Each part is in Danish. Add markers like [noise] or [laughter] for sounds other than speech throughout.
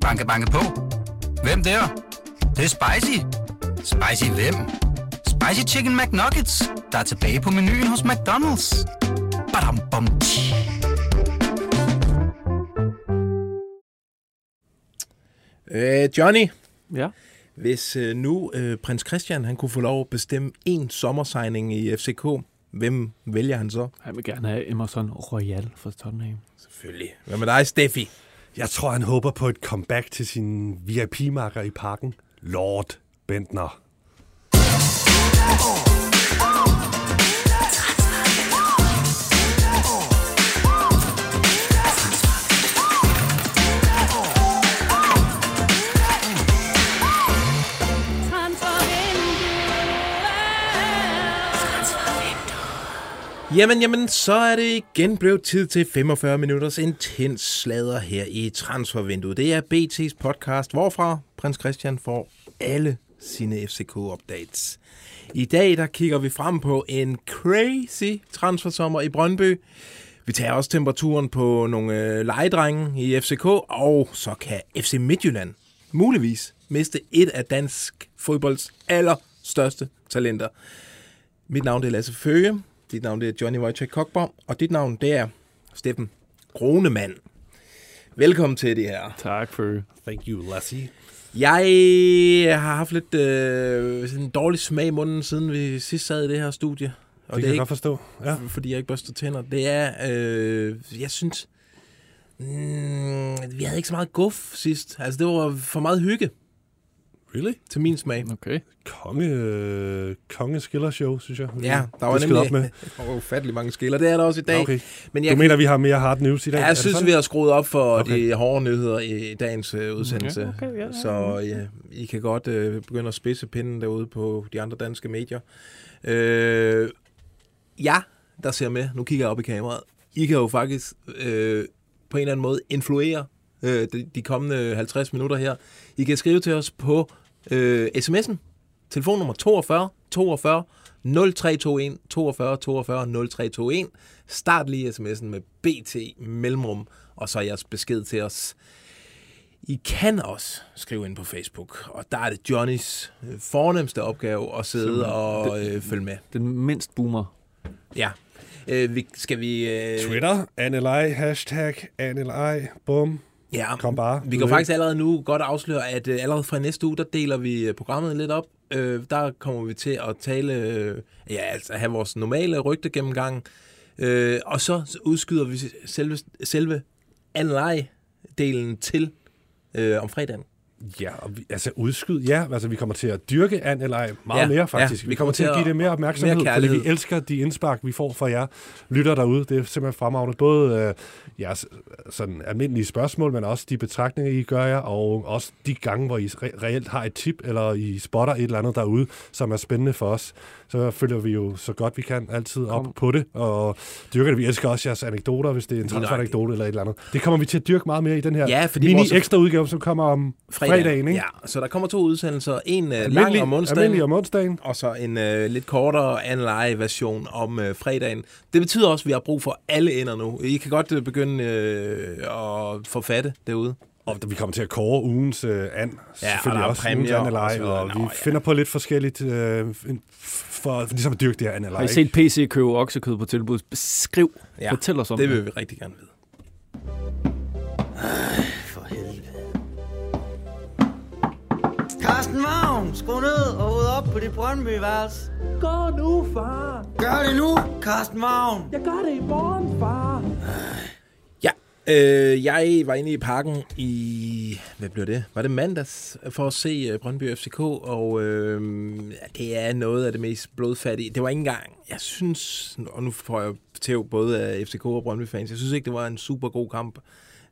Banke, banke på. Hvem der? Det, det er spicy. Spicy hvem? Spicy Chicken McNuggets, der er tilbage på menuen hos McDonald's. Badum, bom, tji. Øh, Johnny, Ja. hvis øh, nu øh, prins Christian han kunne få lov at bestemme en sommersigning i FCK, hvem vælger han så? Han vil gerne have Emerson Royal for Tottenham. Selvfølgelig. Hvad med dig, Steffi? Jeg tror, han håber på et comeback til sin VIP-marker i parken. Lord Bentner. Jamen, jamen, så er det igen blevet tid til 45 minutters intens slader her i transfervinduet. Det er BT's podcast, hvorfra prins Christian får alle sine FCK-updates. I dag der kigger vi frem på en crazy transfersommer i Brøndby. Vi tager også temperaturen på nogle øh, legedrenge i FCK, og så kan FC Midtjylland muligvis miste et af dansk fodbolds allerstørste talenter. Mit navn er Lasse Føge, dit navn det er Johnny Wojciech Kokborg, og dit navn det er Steffen Gronemann. Velkommen til det her. Tak for Thank you, Lassie. Jeg har haft lidt øh, sådan en dårlig smag i munden, siden vi sidst sad i det her studie. Og Det, det, kan er jeg godt ikke, forstå. Ja. fordi jeg ikke børster tænder. Det er, øh, jeg synes, mm, vi havde ikke så meget guf sidst. Altså, det var for meget hygge Really? til min smag. Okay. Konge, øh, konge skillershow, synes jeg. Ja, der var Det skal op nemlig med. [laughs] der var ufattelig mange skiller. Det er der også i dag. Okay. Men Du jeg, mener, vi har mere hard news i dag? Ja, jeg synes, vi har skruet op for Okay. okay. de hårde nyheder i dagens øh, udsendelse. Ja, okay, ja, ja. Så ja, I kan godt øh, begynde at spidse pinden derude på de andre danske medier. Øh, ja, der ser med. Nu kigger jeg op i kameraet. I kan jo faktisk øh, på en eller anden måde influere øh, de, de kommende 50 minutter her. I kan skrive til os på øh, sms'en. Telefonnummer 42 42 0321 42 42 0321. Start lige sms'en med BT mellemrum, og så jeres besked til os. I kan også skrive ind på Facebook, og der er det Johnnys øh, fornemmeste opgave at sidde Simpelthen. og øh, følge med. Den mindst boomer. Ja. Øh, vi, skal vi... Øh, Twitter, ANLI, hashtag ANLI, bum. Ja, Kom bare. Vi kan faktisk allerede nu godt afsløre, at øh, allerede fra næste uge, der deler vi øh, programmet lidt op. Øh, der kommer vi til at tale, øh, ja, altså have vores normale rygte gennemgang. Øh, og så udskyder vi selve, selve anleje-delen til øh, om fredagen. Ja, og vi, altså udskyd, ja. Altså, vi kommer til at dyrke an eller ej meget Ja, mere, faktisk. ja, vi, kommer til at give det mere opmærksomhed, mere mere fordi kærlighed. vi elsker de indspark, vi får fra jer lytter derude. Det er simpelthen fremragende. Både øh, jeres sådan almindelige spørgsmål, men også de betragtninger, I gør jer, og også de gange, hvor I re- reelt har et tip, eller I spotter et eller andet derude, som er spændende for os. Så følger vi jo så godt vi kan altid op Kom. på det, og dyrker det. Vi elsker også jeres anekdoter, hvis det er en transferanekdote eller et eller andet. Det kommer vi til at dyrke meget mere i den her Ja, fordi mini vores- ekstra udgave, som kommer om fredagen, ikke? Ja, så der kommer to udsendelser. En lang Almindelig, om onsdagen, almindelig om onsdagen. og så en øh, lidt kortere anleje-version om øh, fredagen. Det betyder også, at vi har brug for alle ender nu. I kan godt øh, begynde øh, at forfatte derude. Og vi kommer til at kåre ugens øh, an. Ja, og selvfølgelig der er også præmier ugens an eller og ej, og, vi Nå, ja. finder på lidt forskelligt øh, for, for ligesom at dyrke det her an eller Har I ej. set PC købe oksekød på tilbud? Skriv. Ja, Fortæl os om det det. vil vi rigtig gerne vide. For helvede. Carsten Vagn, skru ned og hoved op på dit Brøndby-værelse. Gå nu, far. Gør det nu, Carsten Vagn. Jeg gør det i morgen, far. Ja, øh, jeg var inde i parken i, hvad blev det? Var det mandags for at se øh, Brøndby FCK, og øh, det er noget af det mest blodfattige. Det var ikke engang, jeg synes, og nu får jeg tæv både af FCK og Brøndby-fans, jeg synes ikke, det var en super god kamp.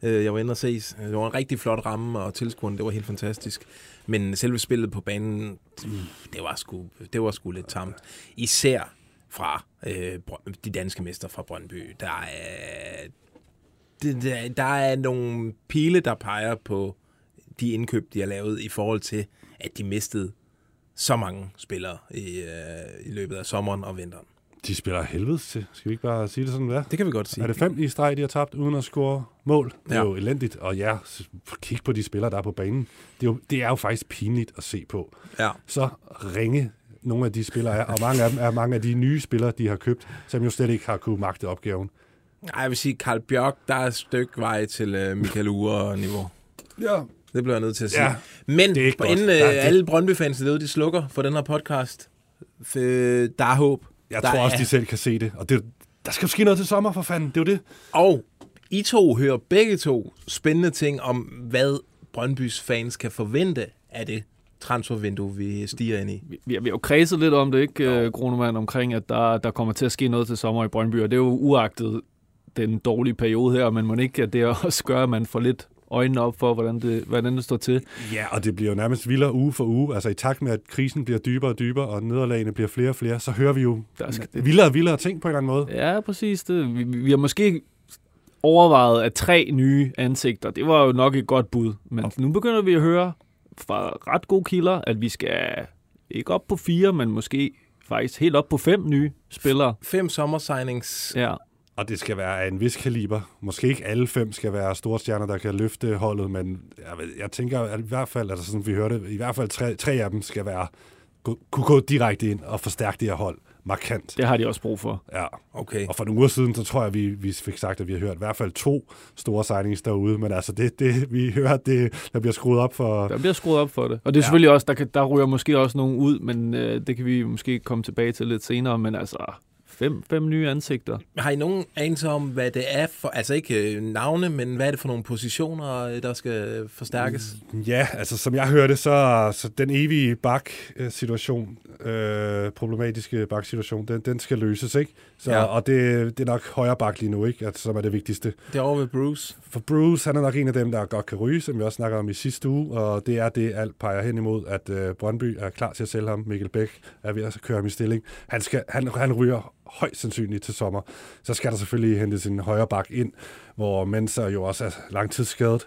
Øh, Jeg var inde og ses. det var en rigtig flot ramme, og tilskuerne, det var helt fantastisk. Men selve spillet på banen, mm, det var sgu, det var sgu lidt tamt. Især fra øh, de danske mester fra Brøndby. Der er, det, der, er nogle pile, der peger på de indkøb, de har lavet i forhold til, at de mistede så mange spillere i, øh, i løbet af sommeren og vinteren. De spiller helvedes til. Skal vi ikke bare sige det sådan, hvad? Det kan vi godt sige. Er det fem i streg, de har tabt, uden at score mål? Det er Ja. jo elendigt. Og ja, kig på de spillere, der er på banen. Det er jo, det er jo faktisk pinligt at se på. Ja. Så ringe nogle af de spillere er, og mange af dem er mange af de nye spillere, de har købt, som jo slet ikke har kunne magte opgaven. Ej, jeg vil sige, Karl Bjørk, der er et stykke vej til uh, Michael Ure-niveau. Ja. Det bliver jeg nødt til at sige. Ja, Men det er ikke godt. inden uh, Ja, det- alle Brøndby-fans derude, de slukker for den her podcast, f- øh, der er håb. Jeg Der tror også, er- de selv kan se det. Og det, der skal jo ske noget til sommer, for fanden. Det er jo det. Og I to hører begge to spændende ting om, hvad Brøndbys fans kan forvente af det transfervindue, vi stiger ind i. Vi, vi har jo kredset lidt om det, ikke, øh, Grunemann, omkring, at der, der kommer til at ske noget til sommer i Brøndby, og det er jo uagtet den dårlige periode her, men man ikke, at det også gør, at man får lidt øjnene op for, hvordan det, hvordan det står til. Ja, og det bliver jo nærmest vildere uge for uge. Altså i takt med, at krisen bliver dybere og dybere, og nederlagene bliver flere og flere, så hører vi jo Der skal, det, vildere og vildere ting på en eller anden måde. Ja, præcis. Det. Vi, vi har måske overvejet, at tre nye ansigter, det var jo nok et godt bud. Men nu begynder vi at høre fra ret gode kilder, at vi skal ikke op på fire, men måske faktisk helt op på fem nye spillere. Fem sommersignings. Ja, Og det skal være af en vis kaliber. Måske ikke alle fem skal være store stjerner, der kan løfte holdet, men jeg, ved- jeg tænker at i hvert fald, altså sådan vi hørte, i hvert fald tre, tre af dem skal være gå, kunne gå direkte ind og forstærke det her hold markant. det har de også brug for. Ja. Okay. Og for nogle uger siden, så tror jeg, vi, vi fik sagt, at vi har hørt i hvert fald to store signings derude, men altså det, det vi hører, det, der bliver skruet op for... Der bliver skruet op for det. Og det er Ja. selvfølgelig også, der, kan, der ryger måske også nogen ud, men øh, det kan vi måske komme tilbage til lidt senere. Men altså, fem, fem nye ansigter. Har I nogen anelse om, hvad det er for, altså ikke øh, navne, men hvad er det for nogle positioner, øh, der skal forstærkes? Ja, altså som jeg hørte, så, så den evige bak-situation, øh, problematiske bak-situation, den, den skal løses, ikke? Så, Ja. ja. Og det, det er nok højre bak lige nu, ikke? Altså, som er det vigtigste. Det er over ved Bruce. For Bruce, han er nok en af dem, der godt kan ryge, som vi også snakker om i sidste uge, og det er det, alt peger hen imod, at øh, Brøndby er klar til at sælge ham. Mikkel Bæk er ved at køre ham i stilling. Han, skal, han, han ryger højst sandsynligt til sommer. Så skal der selvfølgelig hentes en højre bak ind, hvor Mensa jo også er langtidsskadet.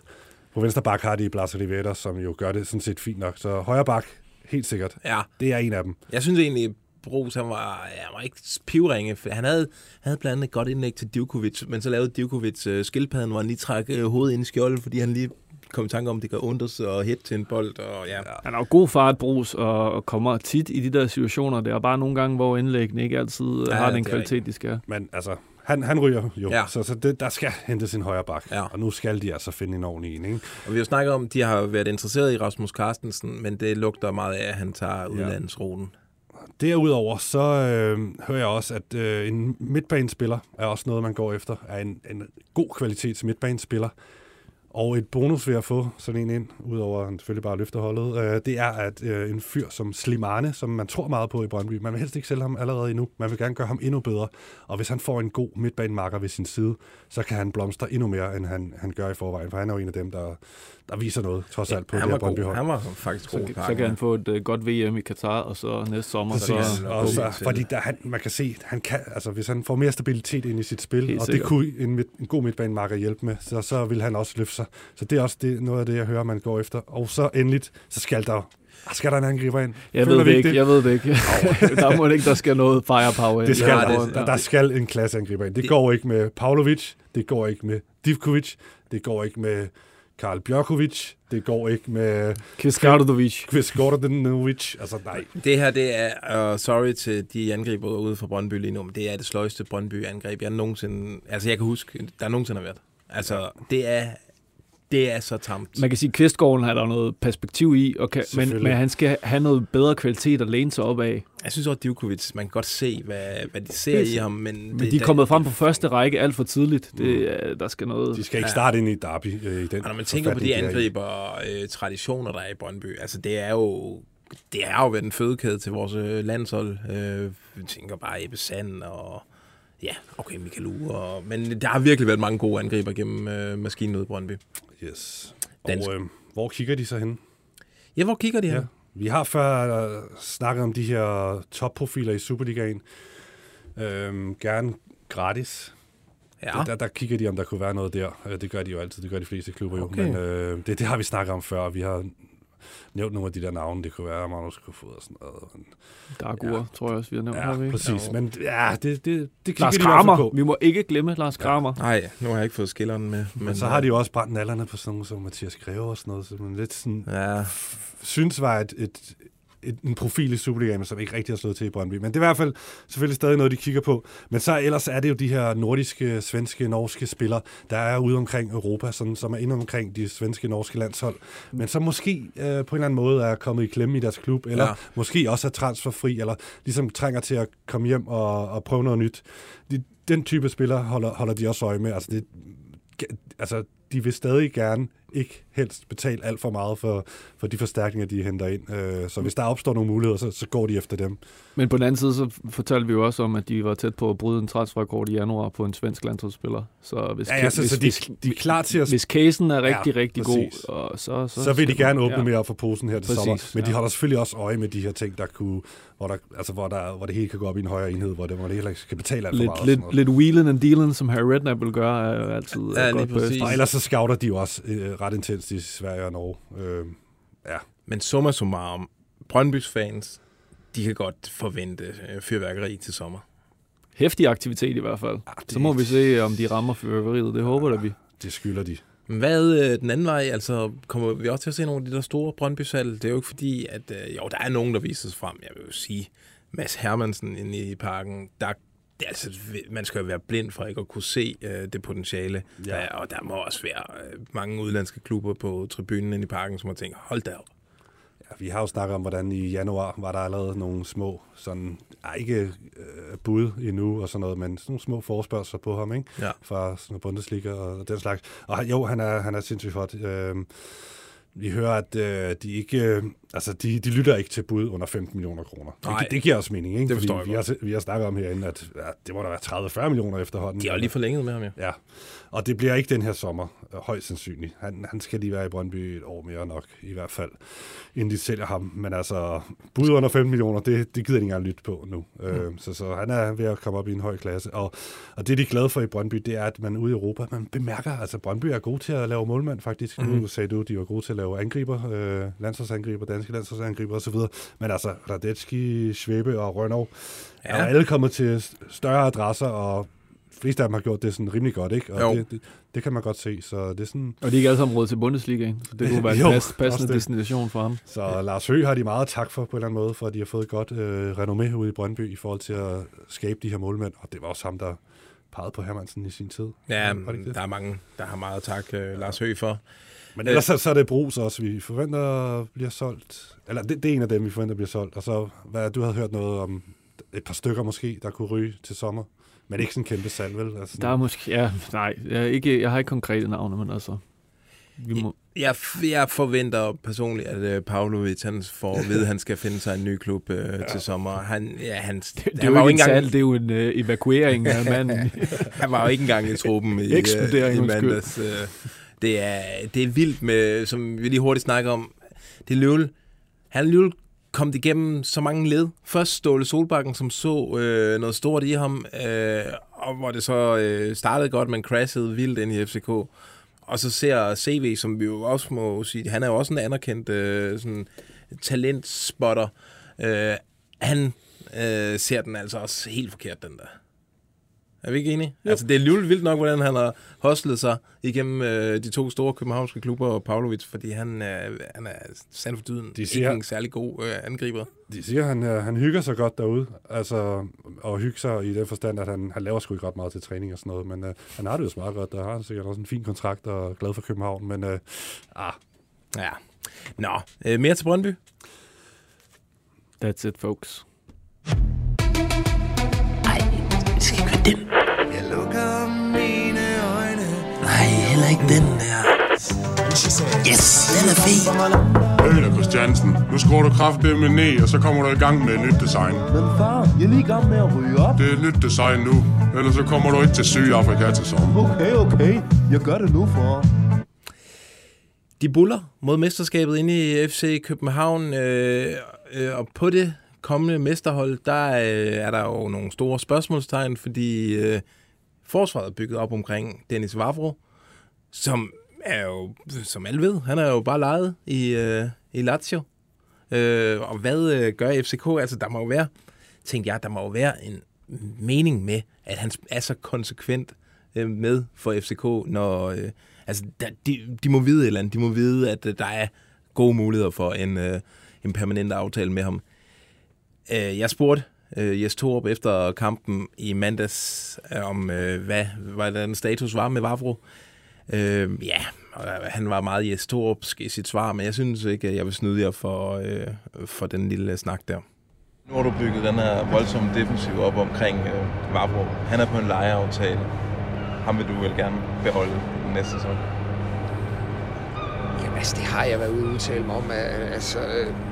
På venstre bak har de Blas Rivera, som jo gør det sådan set fint nok. Så højre bak, helt sikkert. Ja, Det er en af dem. jeg synes egentlig, Bruce, han var, ja, han var ikke pivringe. for Han havde, havde blandt andet et godt indlæg til Divkovic, men så lavede Divkovic øh, skildpadden, hvor han lige trak øh, hovedet ind i skjoldet, fordi han lige kom i tanke om, at det kan undres og hit til en bold. Og, ja. Han har jo god fart, Brugs, og, og kommer tit i de der situationer. Det er bare nogle gange, hvor indlæggene ikke altid Ja, ja, har den kvalitet, de skal. Men altså, han, han ryger jo, Ja. ja. så, så det, der skal hentes en højre bak. Ja. Og nu skal de altså finde en ordentlig en, ikke? Og vi har snakket om, at de har været interesseret i Rasmus Carstensen, men det lugter meget af, at han tager udlandsruten. Derudover så øh, hører jeg også, at øh, en midtbanespiller er også noget, man går efter. Er en, en god kvalitets midtbanespiller. Og et bonus ved at få sådan en ind, udover at han selvfølgelig bare løfter holdet, øh, det er at øh, en fyr som Slimane, som man tror meget på i Brøndby, man vil helst ikke sælge ham allerede endnu. Man vil gerne gøre ham endnu bedre. Og hvis han får en god midtbanemarker ved sin side, så kan han blomstre endnu mere, end han, han gør i forvejen. For han er jo en af dem, der, der viser noget, trods alt, på han, det her Brøndby hold. han var faktisk god. Så, så kan han få et uh, godt VM i Katar, og så næste sommer. Præcis. Så, og så, fordi det. der, han, man kan se, han kan, altså hvis han får mere stabilitet ind i sit spil, Helt og sikkert. det kunne en, en god midtbanemarker hjælpe med, så, så vil han også løfte sig. Så det er også det, noget af det, jeg hører, man går efter. Og så endeligt, så skal der, ah, skal der en angriber ind. jeg Føler ved det ikke ikke, jeg ved det ikke. [laughs] der må ikke, der skal noget firepower. ind. Det skal Ja, der, det- der, der skal en klasseangriber ind. Det, Det- går ikke med Pavlovic, det går ikke med Divkovic, det går ikke med Karl Bjørkovic, det går ikke med Kiskardovic. Chris Gordanovic. Altså nej, Det her, det er, uh, sorry til de angriber ude fra Brøndby lige nu, men det er det sløjeste Brøndby-angreb, jeg nogensinde, altså jeg kan huske, der nogensinde har været. Altså, det er, det er så tamt. Man kan sige, at Kvistgården har der noget perspektiv i, og kan, men, men han skal have noget bedre kvalitet at læne sig op af. Jeg synes også, at Divkovic, man kan godt se, hvad, hvad de ser i ham, men... Men de er kommet frem på første række alt for tidligt. Det, er- der skal noget... de skal ikke Ja. starte ind i Derby øh, i den Og når man tænker på de er angriber øh, traditioner, der er i Brøndby, altså det er jo det er jo været en fødekæde til vores øh, landshold. Øh, vi tænker bare Ebbe Sand og ja, okay, Michael Ure. Og, men der har virkelig været mange gode angriber gennem øh, maskinen ude i Brøndby. Yes. Dansk. Og øh, hvor kigger de så hen? Ja, hvor kigger de her? Ja. Vi har før øh, snakket om de her topprofiler i Superligaen. Øhm, gerne gratis. Ja. Ja. Der, der kigger de, om der kunne være noget der. Øh, Det gør de jo altid. Det gør de fleste klubber jo. Okay. Men øh, det, det har vi snakket om før. Vi har nævnt nogle af de der navne. Det kunne være Magnus Kofod og sådan noget. Men, Gargur, ja. tror jeg også, vi har nævnt. ja, ikke? præcis. Men ja, det, det, det Lars Kramer. på. Vi må ikke glemme Lars Kramer. Nej, nu har jeg ikke fået skilleren med. Men, Men så har de jo også brændt nallerne på sådan som Mathias Greve og sådan noget, så man lidt sådan, Ja, synes var et, et, en profil i Superligaen, som ikke rigtig har slået til i Brøndby. Men det er i hvert fald selvfølgelig stadig noget, de kigger på. Men så ellers er det jo de her nordiske, svenske, norske spillere, der er ude omkring Europa, sådan, som er inde omkring de svenske, norske landshold. Men så måske øh, på en eller anden måde er kommet i klemme i deres klub, eller Ja. måske også er transferfri, eller ligesom trænger til at komme hjem og, og prøve noget nyt. De, den type spillere holder, holder de også øje med. Altså, det, altså, de vil stadig gerne ikke helst betale alt for meget for, for de forstærkninger, de henter ind. Øh, så hvis der opstår nogle muligheder, så, så går de efter dem. Men på den anden side, så fortalte vi jo også om, at de var tæt på at bryde en transferrekord i januar på en svensk landsholdsspiller. Så hvis, Ja, ja, så, hvis, så de, hvis, de er klar til at... hvis casen er rigtig, Ja, rigtig præcis. god, og så, så, Så vil de gerne åbne ja. mere op for posen her til Præcis, sommer. Men de ja. holder selvfølgelig også øje med de her ting, der kunne, hvor, der, altså, hvor, der, hvor det hele kan gå op i en højere enhed, hvor det, hvor det heller ikke skal betale alt for meget. Lidt, og lidt, lidt wheeling and dealing, som Harry Redknapp vil gøre, er jo altid Ja, ja, lige godt på præcis. Og ellers så scouter de jo også øh, ret intenst i Sverige og Norge. Øh, ja. men summa summarum, Brøndbys fans, de kan godt forvente øh, fyrværkeri til sommer. Hæftig aktivitet i hvert fald. det- Så må vi se, om de rammer fyrværkeriet. Det håber da vi. Det skylder de. Hvad øh, den anden vej, altså kommer vi også til at se nogle af de der store Brøndby-salg? Det er jo ikke fordi, at øh, jo, der er nogen, der viser sig frem. Jeg vil jo sige, Mads Hermansen inde i parken, der det er altså, man skal jo være blind for ikke at kunne se øh, det potentiale. Ja. Ja. Der, og der må også være øh, mange udlandske klubber på tribunen inde i parken, som har tænkt, hold da op. Vi har jo snakket om, hvordan i januar var der allerede nogle små, sådan, ikke øh, bud endnu og sådan noget, men sådan nogle små forspørgsler på ham, ikke? Ja. Fra sådan Bundesliga og den slags. Og jo, han er, han er sindssygt hot. Øh, vi hører, at øh, de ikke, øh, altså de, de lytter ikke til bud under 15 millioner kroner. Nej. Det, det giver også mening, ikke? Det forstår Fordi jeg vi har, vi har snakket om herinde, at ja, det må da være 30-40 millioner efterhånden. De har lige forlænget med ham, ja. Ja, og det bliver ikke den her sommer, øh, højst sandsynligt. Han, han skal lige være i Brøndby et år mere nok, i hvert fald, inden de sælger ham. Men altså, bud under 15 millioner, det, det gider de ikke engang lytte på nu. Mm. Øh, så, så han er ved at komme op i en høj klasse. Og, og det, de er glade for i Brøndby, det er, at man ude i Europa, man bemærker, altså Brøndby er god til at lave målmand faktisk. Mm. Nu sagde du, de var gode til at lave angriber, øh, landsholdsangriber, danske landsholdsangriber osv. Men altså, Radetski, Svebe og Rønnow, ja. er alle kommet til større adresser, og fleste af dem har gjort det sådan rimelig godt, ikke? Og Jo. det, det, det, kan man godt se, så det er sådan... Og de er ikke alle sammen råd til Bundesligaen, så det kunne [laughs] være en Jo, pas, også passende det. destination for ham. Så ja. Lars Høgh har de meget tak for på en eller anden måde, for at de har fået et godt øh, renommé ude i Brøndby i forhold til at skabe de her målmænd, og det var også ham, der pegede på Hermansen i sin tid. Ja, det det? der er mange, der har meget tak, øh, Lars Høgh, for. Men ellers så, så er det Brugs også, vi forventer bliver solgt. Eller det, det er en af dem, vi forventer bliver solgt. Og så, hvad, du havde hørt noget om et par stykker måske, der kunne ryge til sommer. Men ikke sådan en kæmpe salg, vel? Altså, Der er måske, ja, nej, jeg, ikke, jeg har ikke konkrete navne, men altså, vi må, Jeg, jeg forventer personligt, at uh, Pavlovic han får at vide, at han skal finde sig en ny klub uh, ja. til sommer. Han, ja, han, det, det er jo ikke en salg, det er jo en uh, evakuering af [laughs] manden. han var jo ikke engang i truppen i, uh, i mandags. Uh, det, er, det er vildt med, som vi lige hurtigt snakker om, det er Løvel. Han er kom kommet igennem så mange led. Først Ståle Solbakken, som så øh, noget stort i ham, øh, og hvor det så øh, startede godt, men crashede vildt ind i FCK. Og så ser CV, som vi jo også må sige, han er jo også en anerkendt øh, sådan, talentspotter. Øh, han øh, ser den altså også helt forkert, den der. Er vi ikke enige? Jo. Altså, det er alligevel vildt nok, hvordan han har hostlet sig igennem øh, de to store københavnske klubber og Pavlovic, fordi han, øh, han er sandt for dyden De ikke siger- en særlig god øh, angriber. De siger, at han, øh, han hygger sig godt derude, altså, og hygger sig i den forstand, at han, han laver sgu ikke ret meget til træning og sådan noget, men øh, han har det jo så meget godt, der har han sikkert også en fin kontrakt og er glad for København, men øh, ah, Ja. Nå, øh, mere til Brøndby. That's it, folks. Det skal ikke være den. Jeg lukker mine øjne. Nej, heller ikke den der. Yes, den er fed. Øl Christiansen. Nu skruer du kraftedeme ned, og så kommer du i gang med et nyt design. Men far, jeg er lige i gang med at ryge op. Det er et nyt design nu, ellers så kommer du ikke til Sydafrika til sommer. Okay, okay. Jeg gør det nu, for. De buller mod mesterskabet inde i FC København, øh, øh, og på det kommende mesterhold, der øh, er der jo nogle store spørgsmålstegn, fordi øh, forsvaret er bygget op omkring Dennis Vavro, som er jo, som alle ved, han er jo bare lejet i, øh, i Lazio. Øh, og hvad øh, gør FCK? Altså, der må jo være, tænkte jeg, der må jo være en mening med, at han er så konsekvent øh, med for FCK, når... Øh, altså, der, de, de må vide et eller andet. De må vide, at øh, der er gode muligheder for en, øh, en permanent aftale med ham. Øh, jeg spurgte øh, Jes Torup efter kampen i mandags, øh, om øh, hvad, hvordan status var med Vavro. Øh, ja, og øh, han var meget Jes Torupsk i sit svar, men jeg synes ikke, at jeg vil snyde jer for, øh, for den lille snak der. Nu har du bygget den her voldsomme defensiv op omkring øh, Vavro. Han er på en lejeaftale. Ham vil du vel gerne beholde næste sæson? Altså, det har jeg været ude og udtale mig om. Altså,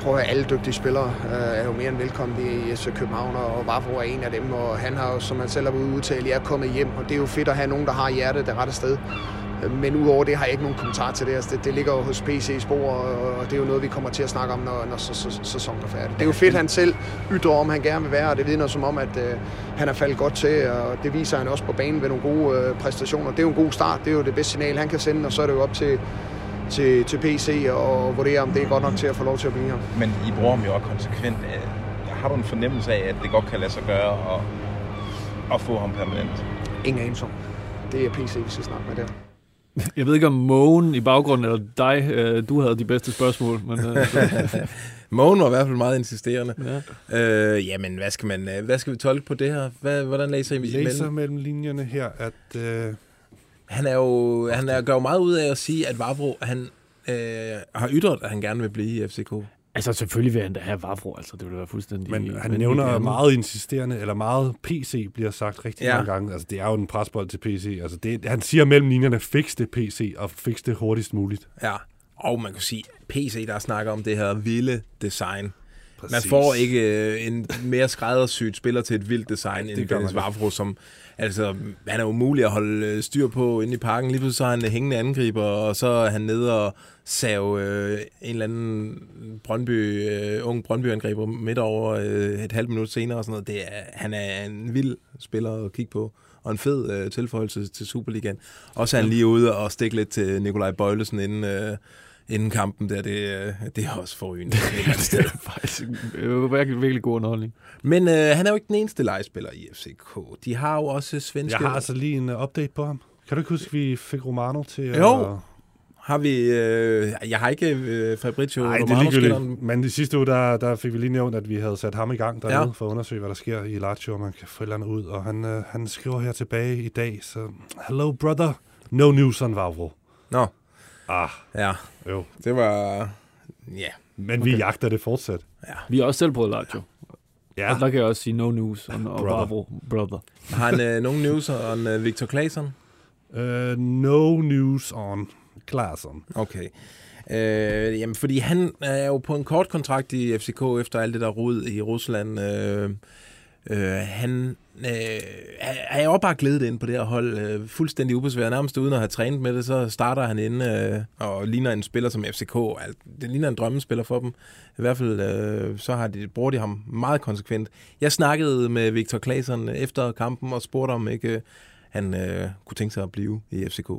prøv at alle dygtige spillere øh, er jo mere end velkomne i FC København, og Vavro er en af dem, og han har jo, som han selv har været ude at udtale, jeg er kommet hjem, og det er jo fedt at have nogen, der har hjertet det rette sted. Men udover det har jeg ikke nogen kommentar til det. Altså, det, det ligger jo hos PC's spor, og og det er jo noget, vi kommer til at snakke om, når, når sæsonen er færdig. Det er jo fedt, han selv ytrer om, han gerne vil være, og det vidner som om, at øh, han er faldet godt til, og det viser han også på banen ved nogle gode øh, præstationer. Det er jo en god start, det er jo det bedste signal, han kan sende, og så er det jo op til, til, til PC og vurdere, om det er godt nok til at få lov til at blive her. Men I bruger ham jo også konsekvent. Øh, Har du en fornemmelse af, at det godt kan lade sig gøre at, at få ham permanent? Ingen anelse om. Det er PC, vi skal snakke med der. Jeg ved ikke, om Mogen i baggrunden eller dig, øh, du havde de bedste spørgsmål. Men, øh, [laughs] Mogen var i hvert fald meget insisterende. ja. Øh, jamen, hvad skal, man, hvad skal vi tolke på det her? Hvad, hvordan læser I Læser mellem? mellem linjerne her, at øh, Han, er jo, han er, gør jo meget ud af at sige, at Vavro han, øh, har ytret, at han gerne vil blive i FCK. Altså, selvfølgelig vil han da have Vavro, altså. Det ville være fuldstændig... men han nævner andet. meget insisterende, eller meget PC bliver sagt rigtig ja. mange gange. Altså, det er jo en presbold til PC. Altså, det, han siger mellem linjerne, fix det PC, og fix det hurtigst muligt. Ja, og man kan sige, PC, der snakker om det her vilde design. Præcis. Man får ikke øh, en mere skræddersyet spiller til et vildt design det end Dennis. Vavro, som altså, han er umulig at holde øh, styr på inde i parken. Lige pludselig så er han hængende angriber, og så er han nede og save øh, en eller anden Brøndby, øh, ung Brøndby-angriber midt over øh, et halvt minut senere og sådan noget. Det er, han er en vild spiller at kigge på, og en fed øh, tilføjelse til Superligaen. Også er han lige ude og stikke lidt til Nikolaj Bøjlesen inden, øh, inden kampen der. Det, øh, det er også forrygende. [laughs] det er faktisk øh, virkelig, virkelig god underholdning. Men øh, han er jo ikke den eneste legespiller i FCK. De har jo også svenske... Jeg har altså lige en uh, update på ham. Kan du ikke huske, at vi fik Romano til at... Jo. Har vi... Øh, jeg har ikke øh, Fabrizio Nej, det er ligegyldigt. Men i sidste uge, der, der fik vi lige nævnt, at vi havde sat ham i gang dernede Ja. for at undersøge, hvad der sker i Lazio, og man kan få et eller andet ud. Og han, øh, han skriver her tilbage i dag, så... Hello, brother. No news on Vavro. Nå, Ah, ja. jo. Det var... Ja. Men okay. vi jagter det fortsat. Vi har også selv prøvet Lazio. Ja. Ja. Og der kan jeg også sige no news on Brother. Vavro, brother. Har han øh, nogen news on øh, Victor Claesson? Uh, no news on Klaassen. Okay. Øh, jamen, fordi han er jo på en kort kontrakt i FCK efter alt det der rod i Rusland. Øh, øh, han øh, er- jo bare glædet ind på det her hold. Øh, fuldstændig ubesværet. Nærmest uden at have trænet med det, så starter han inde øh, og ligner en spiller som FCK. Det ligner en drømmespiller for dem. I hvert fald øh, så har de, bruger de ham meget konsekvent. Jeg snakkede med Victor Claesson efter kampen og spurgte om ikke øh, han øh, kunne tænke sig at blive i FCK.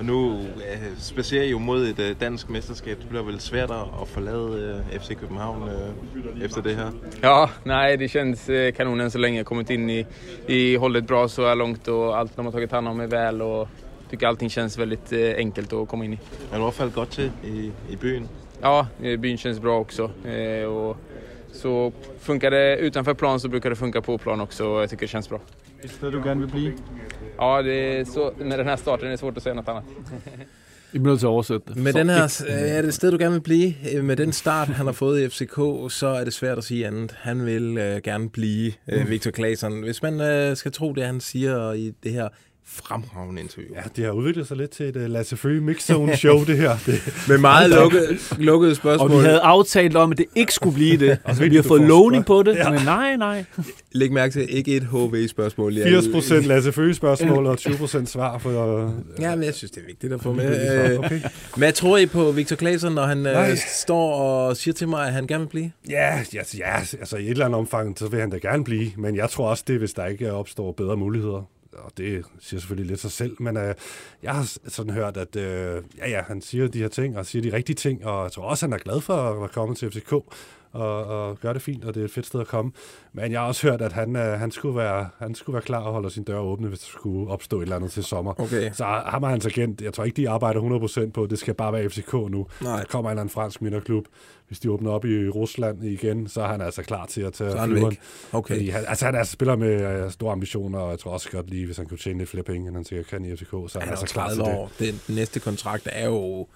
Og nu øh, spacerer I jo mod et øh, dansk mesterskab. Det bliver vel svært at forlade øh, FC København øh, efter det her. Ja, nej, det känns eh, kanon än så länge. Kommit in i, i hållet bra så här långt och allt de har tagit hand om är väl och tycker allting känns väldigt eh, enkelt att komma in i. Er du også faldet godt til i, i byen? Ja, byn känns bra också. Eh, och så funkar det utanför plan så brukar det funka på plan också och jag tycker det känns bra. Visst du gerne vil blive? Ja, det är så, med den här starten är det svårt att säga något annat. I bliver nødt til at oversætte det. Med Så den her, ikke- er det et sted, du gerne vil blive? Øh, Med den start, han har fået i FCK, så er det svært at sige andet. Han vil øh, gerne blive øh, Victor Claesson. Hvis man øh, skal tro det, han siger i det her fremragende interview. Ja, det har udviklet sig lidt til et uh, Lasse Føge Mixzone [laughs] show, det her. Det, Med meget lukkede, lukkede spørgsmål. Og vi havde aftalt om, at det ikke skulle blive det. [laughs] Og vi vigtigt, har du fået lovning på det, Ja. men nej, nej. Læg mærke til, ikke et HV-spørgsmål. Jeg- 80% Lasse Føge spørgsmål og 20% svar for... Uh, Ja, men jeg synes, det er vigtigt at få med. Øh, Okay. Hvad tror I på Victor Claesson, når han øh, Nej. står og siger til mig, at han gerne vil blive? Ja, ja, ja, altså i et eller andet omfang, så vil han da gerne blive, men jeg tror også det, hvis der ikke opstår bedre muligheder. Og det siger selvfølgelig lidt sig selv, men øh, jeg har sådan hørt, at øh, ja, ja, han siger de her ting, og siger de rigtige ting, og jeg tror også, han er glad for at være kommet til FCK, og, og gøre det fint, og det er et fedt sted at komme. Men jeg har også hørt, at han, øh, han, skulle, være, han skulle være klar og holde sin dør åbne, hvis der skulle opstå et eller andet til sommer. Okay. Så ham er hans agent. Jeg tror ikke, de arbejder 100% på, det skal bare være FCK nu. Nej. Der kommer en eller anden fransk midterklub. Hvis de åbner op i Rusland igen, så er han altså klar til at tage er flyveren. Okay. Fordi han, altså han er altså spiller med øh, store ambitioner, og jeg tror også godt lige, hvis han kunne tjene lidt flere penge, end han sikkert kan i FCK, så er han, Han er altså klar til 30 det. år. Den, den næste kontrakt er jo...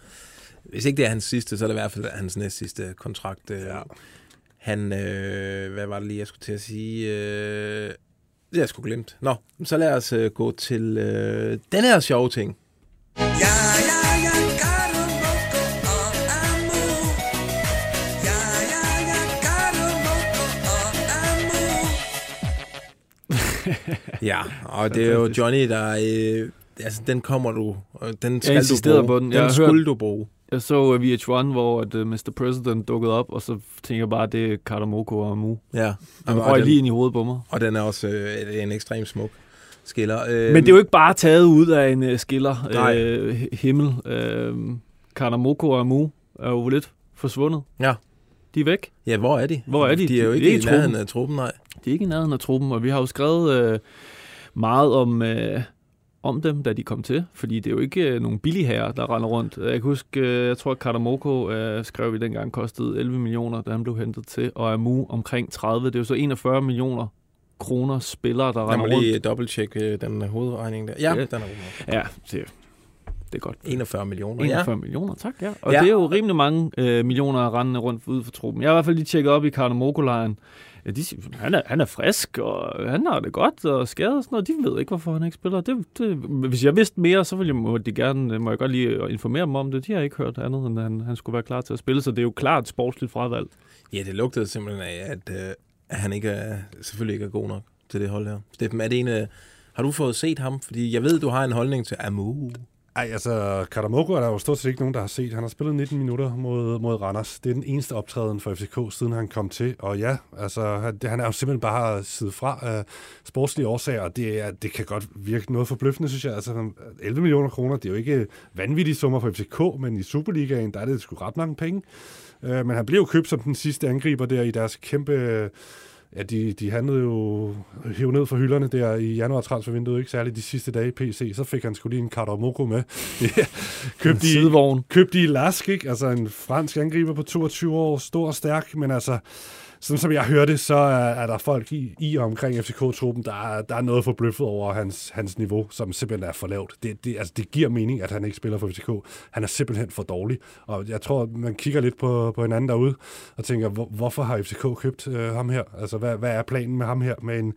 Hvis ikke det er hans sidste, så er det i hvert fald hans næst sidste kontrakt. Ja. Han... Øh, hvad var det lige, jeg skulle til at sige? Øh, det har jeg sgu glemt. Nå, så lad os øh, gå til øh, den her sjove ting. Ja, [laughs] og det er jo Johnny, der... Øh, altså, den kommer du... og Den skal du insisterede bruge. på den. Den Jeg skulle hørt- du bruge. Jeg så uh, VH1, hvor at, uh, Mr. President dukkede op, og så tænker jeg bare, at det er Karamoko og Amu. Ja. Den Og røg lige ind i hovedet på mig. Og den er også øh, en ekstrem smuk skiller. Øh, Men det er jo ikke bare taget ud af en uh, skiller Nej. øh, himmel. Øh, Karamoko og Amu er jo lidt forsvundet. Ja. De er væk. Ja, hvor er de? Hvor er de? De er jo ikke de er i i truppen. nærheden af truppen, nej. De er ikke i nærheden af truppen, og vi har jo skrevet øh, meget om, øh, om dem, da de kom til. Fordi det er jo ikke øh, nogle billige herrer, der render rundt. Jeg kan huske, øh, jeg tror, at Katamoko øh, skrev vi dengang kostede 11 millioner, da han blev hentet til, og Amu omkring 30. Det er jo så 41 millioner kroner spillere, der Jeg render må rundt. lige dobbelttjekke den øh, hovedregning der. Ja, Ja. den er god. Ja, det, det er godt. 41 millioner. 41 Ja. millioner, tak. Ja. Og Ja. det er jo rimelig mange øh, millioner rendende rundt ude for truppen. Jeg har i hvert fald lige tjekket op i Karnemoko-lejren. Ja, de, siger, han, er, han er frisk, og han har det godt, og skadet og sådan noget. De ved ikke, hvorfor han ikke spiller. Det, det, hvis jeg vidste mere, så ville jeg, må, de gerne, må jeg godt lige informere dem om det. De har ikke hørt andet, end at han, han skulle være klar til at spille. Så det er jo klart sportsligt fravalg. ja, det lugtede simpelthen af, at, øh, han ikke er, selvfølgelig ikke er god nok til det hold her. Steffen, er det en, øh, har du fået set ham? Fordi jeg ved, du har en holdning til Amu. Ej, altså, Karamoko er der jo stort set ikke nogen, der har set. Han har spillet 19 minutter mod, mod Randers. Det er den eneste optræden for FCK, siden han kom til. Og ja, altså, han, han er jo simpelthen bare siddet fra af sportslige årsager, og det, er, det kan godt virke noget forbløffende, synes jeg. Altså, 11 millioner kroner, det er jo ikke vanvittige summer for FCK, men i Superligaen, der er det sgu ret mange penge. Uh, men han blev jo købt som den sidste angriber der i deres kæmpe... Ja, de, de handlede jo hæve ned for hylderne der i januar transfervinduet, ikke særligt de sidste dage i PC. Så fik han skulle lige en Karamoko med. [laughs] købte, sidevogn. købte i Lask, ikke? Altså en fransk angriber på 22 år, stor og stærk, men altså, sådan som jeg hørte, så er, er der folk i, i og omkring FCK-truppen, der, er- der er noget forbløffet over hans, hans niveau, som simpelthen er for lavt. Det, det, altså, det giver mening, at han ikke spiller for FCK. Han er simpelthen for dårlig. Og jeg tror, man kigger lidt på, på hinanden derude, og tænker, hvor, hvorfor har FCK købt øh, ham her? Altså, hvad, hvad er planen med ham her? Med en,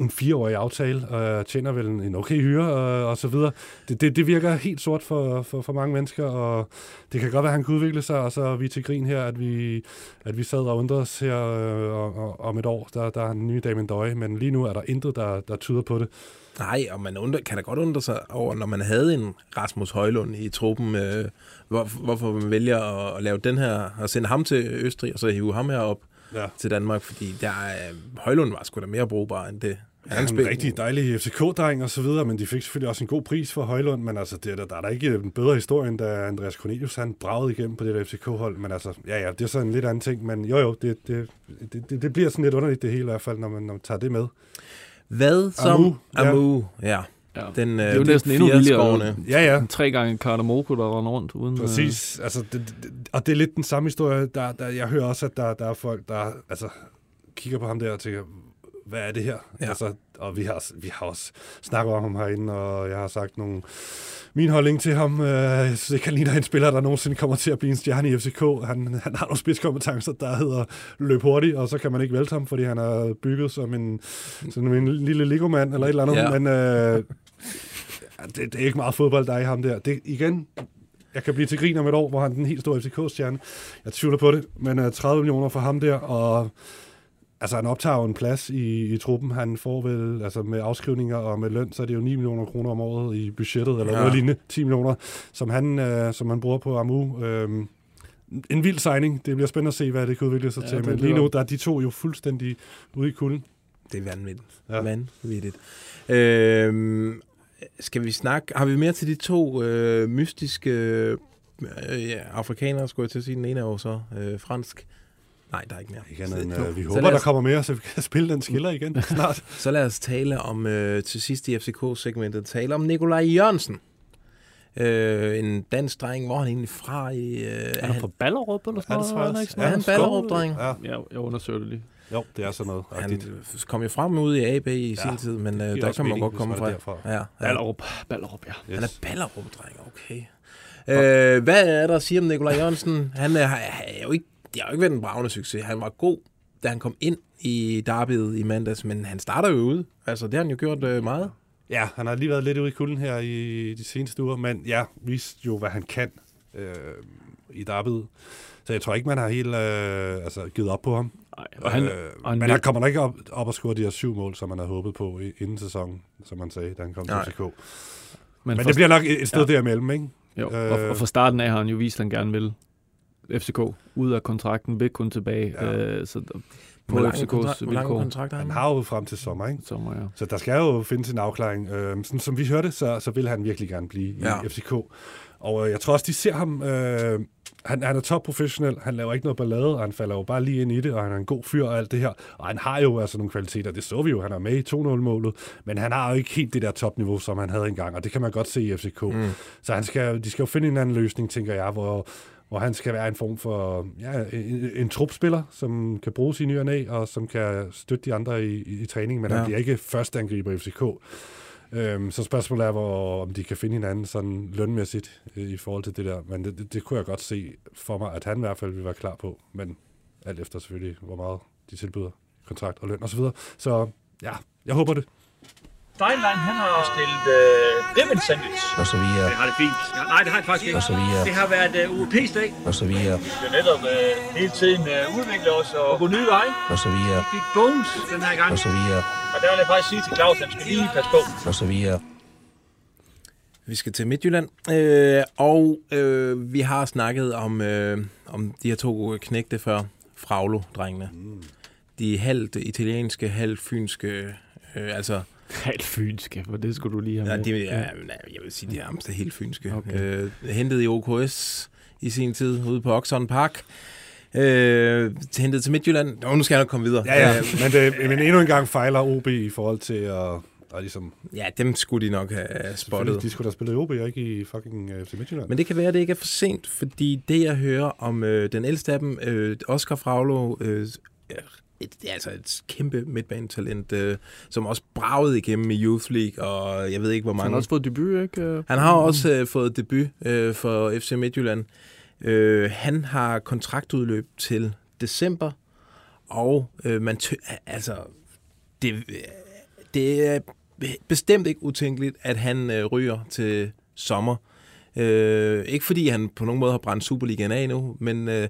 en fireårig aftale, og tjener vel en okay hyre, og, og så videre. Det, det, det virker helt sort for, for, for mange mennesker, og det kan godt være, at han kan udvikle sig, og så er vi til grin her, at vi, at vi sad og undrede os her øh, og, og, om et år, der, der er en ny Damien Døje, men lige nu er der intet, der, der tyder på det. Nej, og man undre, kan da godt undre sig over, når man havde en Rasmus Højlund i truppen, øh, hvor, hvorfor man vælger at, at lave den her, og sende ham til Østrig, og så hive ham her op Ja. til Danmark, fordi der er, Højlund var sgu da mere brugbar end det. Han er en rigtig dejlig FCK-dreng og så videre, men de fik selvfølgelig også en god pris for Højlund, men altså, det er, der, der er da ikke en bedre historie, end da Andreas Cornelius han bragede igennem på det der FCK-hold, men altså, ja ja, det er så en lidt anden ting, men jo jo, det, det, det, det, det bliver sådan lidt underligt det hele i hvert fald, når man, når man tager det med. Hvad som... Amu, ja. Amu, ja. Ja. Den, Det er øh, jo den næsten endnu vildere. Ja, ja. Tre gange Karnemoko, der render rundt. Uden, øh, Præcis, altså, det, det, og det er lidt den samme historie, der, der, jeg hører også, at der, der er folk, der altså, kigger på ham der og tænker, hvad er det her? Ja. Altså, og vi har, vi har også snakket om ham herinde, og jeg har sagt nogle, min holdning til ham. Øh, jeg synes ikke, han ligner en spiller, der nogensinde kommer til at blive en stjerne i FCK. Han, han har nogle spidskompetencer, der hedder løb hurtigt, og så kan man ikke vælte ham, fordi han er bygget som en, som en lille Lego-mand eller et eller andet. Ja. Men øh, det, det er ikke meget fodbold, der er i ham der. Det, igen, jeg kan blive til grin om et år, hvor han er den helt store FCK-stjerne. Jeg tvivler på det, men uh, 30 millioner for ham der, og altså han optager jo en plads i, i truppen. Han får vel, altså med afskrivninger og med løn, så er det jo 9 millioner kroner om året i budgettet, eller Ja. noget lignende, 10 millioner, som han, uh, som han bruger på Amu. Øhm, en vild signing. Det bliver spændende at se, hvad det kan udvikle sig Ja, til. Men lige nu, der er de to jo fuldstændig ude i kulden. Det er vanvittigt. Ja. Vanvittigt. Øhm, skal vi snakke... Har vi mere til de to øh, mystiske øh, ja, afrikanere, skulle jeg til at sige. Den ene er jo så øh, fransk. Nej, der er ikke mere. Ikke andet end, Så- øh, vi håber, lad der os- kommer mere, så vi kan spille den skiller igen snart. [laughs] Så lad os tale om, øh, til sidst i FCK-segmentet, tale om Nikolaj Jørgensen. Øh, en dansk dreng, hvor er han egentlig fra? I, øh, Er han fra Ballerup eller sådan Er det noget? Er han? Ballerup-dreng? Ja, Ja, jeg undersøger det lige. jo, det er sådan noget. Han rigtigt. kom jo frem ud i AB i Ja, sin tid, men øh, der kan man godt komme fra. er derfra. Ja, ja. Ballerup. Ballerup, ja. Yes. Han er Ballerup-dreng, okay. Øh, hvad er der at sige om Nikolaj Jørgensen? Han er, er jo ikke, det har jo ikke været en bravende succes. Han var god, da han kom ind i derbyet i mandags, men han starter jo ude. Altså, det har han jo gjort øh, meget. Ja, han har lige været lidt ude i kulden her i de seneste uger, men ja, viste jo, hvad han kan øh, i derbyet. Så jeg tror ikke, man har helt øh, altså, givet op på ham. Ej, og han, øh, og han men han kommer nok ikke op, op og score de her syv mål, som man havde håbet på i, inden sæsonen, som man sagde, da han kom Nej. til FCK. men, Men for, det bliver nok et sted Ja. derimellem, ikke? jo, øh, og, og fra starten af har han jo vist, at han gerne vil FCK ud af kontrakten, vil kun tilbage. Ja. Øh, så på Hvor lang, FCK's hvor lang vilkår. kontrakt har han? Han har jo frem til sommer, ikke? Så må jeg. Så der skal jo findes en afklaring. Øh, sådan, som vi hørte, så, så vil han virkelig gerne blive Ja. i FCK. Og øh, jeg tror også, de ser ham... Øh, han, han er top professionel, han laver ikke noget ballade, og han falder jo bare lige ind i det, og han er en god fyr og alt det her. Og han har jo altså nogle kvaliteter, det så vi jo, han er med i 2-0-målet, men han har jo ikke helt det der topniveau, som han havde engang, og det kan man godt se i FCK. Mm. Så han skal, de skal jo finde en anden løsning, tænker jeg, hvor, hvor han skal være en form for ja, en, en trupspiller, som kan bruges i ny og som kan støtte de andre i, i, i træning, men ja. Han bliver ikke første angriber i FCK. Øhm, så spørgsmålet er, hvor, om de kan finde hinanden sådan lønmæssigt øh, i forhold til det der. Men det, det, det kunne jeg godt se for mig, at han i hvert fald vil være klar på. Men alt efter selvfølgelig, hvor meget de tilbyder kontrakt og løn osv. Så, så ja, jeg håber det. Steinlein, han har stillet øh, ribbon sandwich. og så videre, Det har det fint. Ja, nej, det har jeg faktisk ikke. og så videre, Det har været øh, UEP's dag. og så videre, Vi skal netop øh, hele tiden øh, udvikle os og gå nye veje. og så videre, Vi fik bones den her gang. og så videre, Og der vil jeg faktisk sige til Claus, at han skal lige passe på. og så videre. Vi skal til Midtjylland, øh, og øh, vi har snakket om, øh, om de her to knægte før, Fraglo-drengene. Mm. De halvt italienske, halvt fynske, øh, altså, [laughs] Helt fynske, for det skulle du lige have ja, med. de, ja, nej, jeg vil sige, de er nærmest helt fynske. Okay. Øh, hentet i OKS i sin tid ude på Oxon Park. Øh, hentet til Midtjylland. Nå, nu skal jeg nok komme videre. Ja, ja. Øh, men, det, men endnu en gang fejler OB i forhold til at... Og ligesom, ja, dem skulle de nok have spottet. de skulle da spille i OB, og ikke i fucking FC Midtjylland. Men det kan være, at det ikke er for sent, fordi det, jeg hører om øh, den ældste af dem, øh, Oscar Fraglo, øh, et, det er altså et kæmpe midtbanetalent, øh, som også bragede igennem i Youth League, og jeg ved ikke, hvor Han mange... har også fået debut, ikke? Øh, Han har også øh, fået debut øh, for FC Midtjylland. Øh, han har kontraktudløb til december, og øh, man tø- altså, det, det er bestemt ikke utænkeligt, at han øh, ryger til sommer. Øh, ikke fordi han på nogen måde har brændt Superligaen af nu, men øh,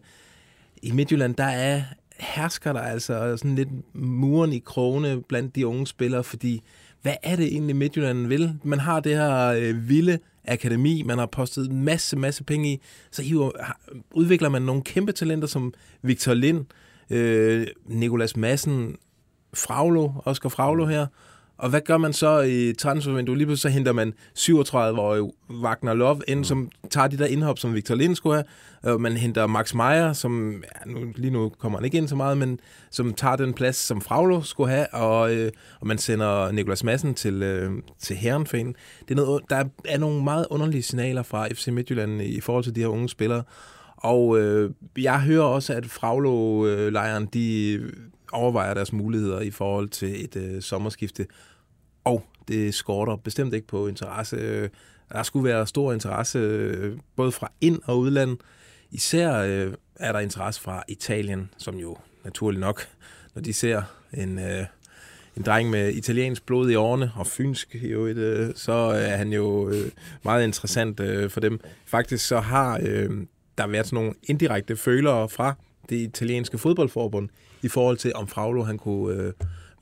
i Midtjylland, der er hersker der altså sådan lidt muren i krogene blandt de unge spillere, fordi hvad er det egentlig Midtjylland vil? Man har det her øh, vilde akademi, man har postet en masse, masse penge i, så hiver, har- udvikler man nogle kæmpe talenter som Victor Lind, øh, Nikolas Madsen, Fraglo, Oscar Fraglo her, og hvad gør man så i transfervinduet? Lige pludselig så henter man 37-årige Wagner Love ind, som tager de der indhop, som Victor Lind skulle have. Og man henter Max Meyer, som ja, nu, lige nu kommer han ikke ind så meget, men som tager den plads, som Fraglo skulle have. Og, øh, og man sender Nikolas Madsen til, øh, til Herrenfanen. Det er noget, der er nogle meget underlige signaler fra FC Midtjylland i forhold til de her unge spillere. Og øh, jeg hører også, at Fraglo-lejren, de overvejer deres muligheder i forhold til et øh, sommerskifte. Og det skorter bestemt ikke på interesse. Der skulle være stor interesse øh, både fra ind- og udland. Især øh, er der interesse fra Italien, som jo naturligt nok, når de ser en, øh, en dreng med italiensk blod i årene, og fynsk jo, et, øh, så er han jo øh, meget interessant øh, for dem. Faktisk så har øh, der været sådan nogle indirekte følere fra det italienske fodboldforbund i forhold til, om Fraglo han kunne øh,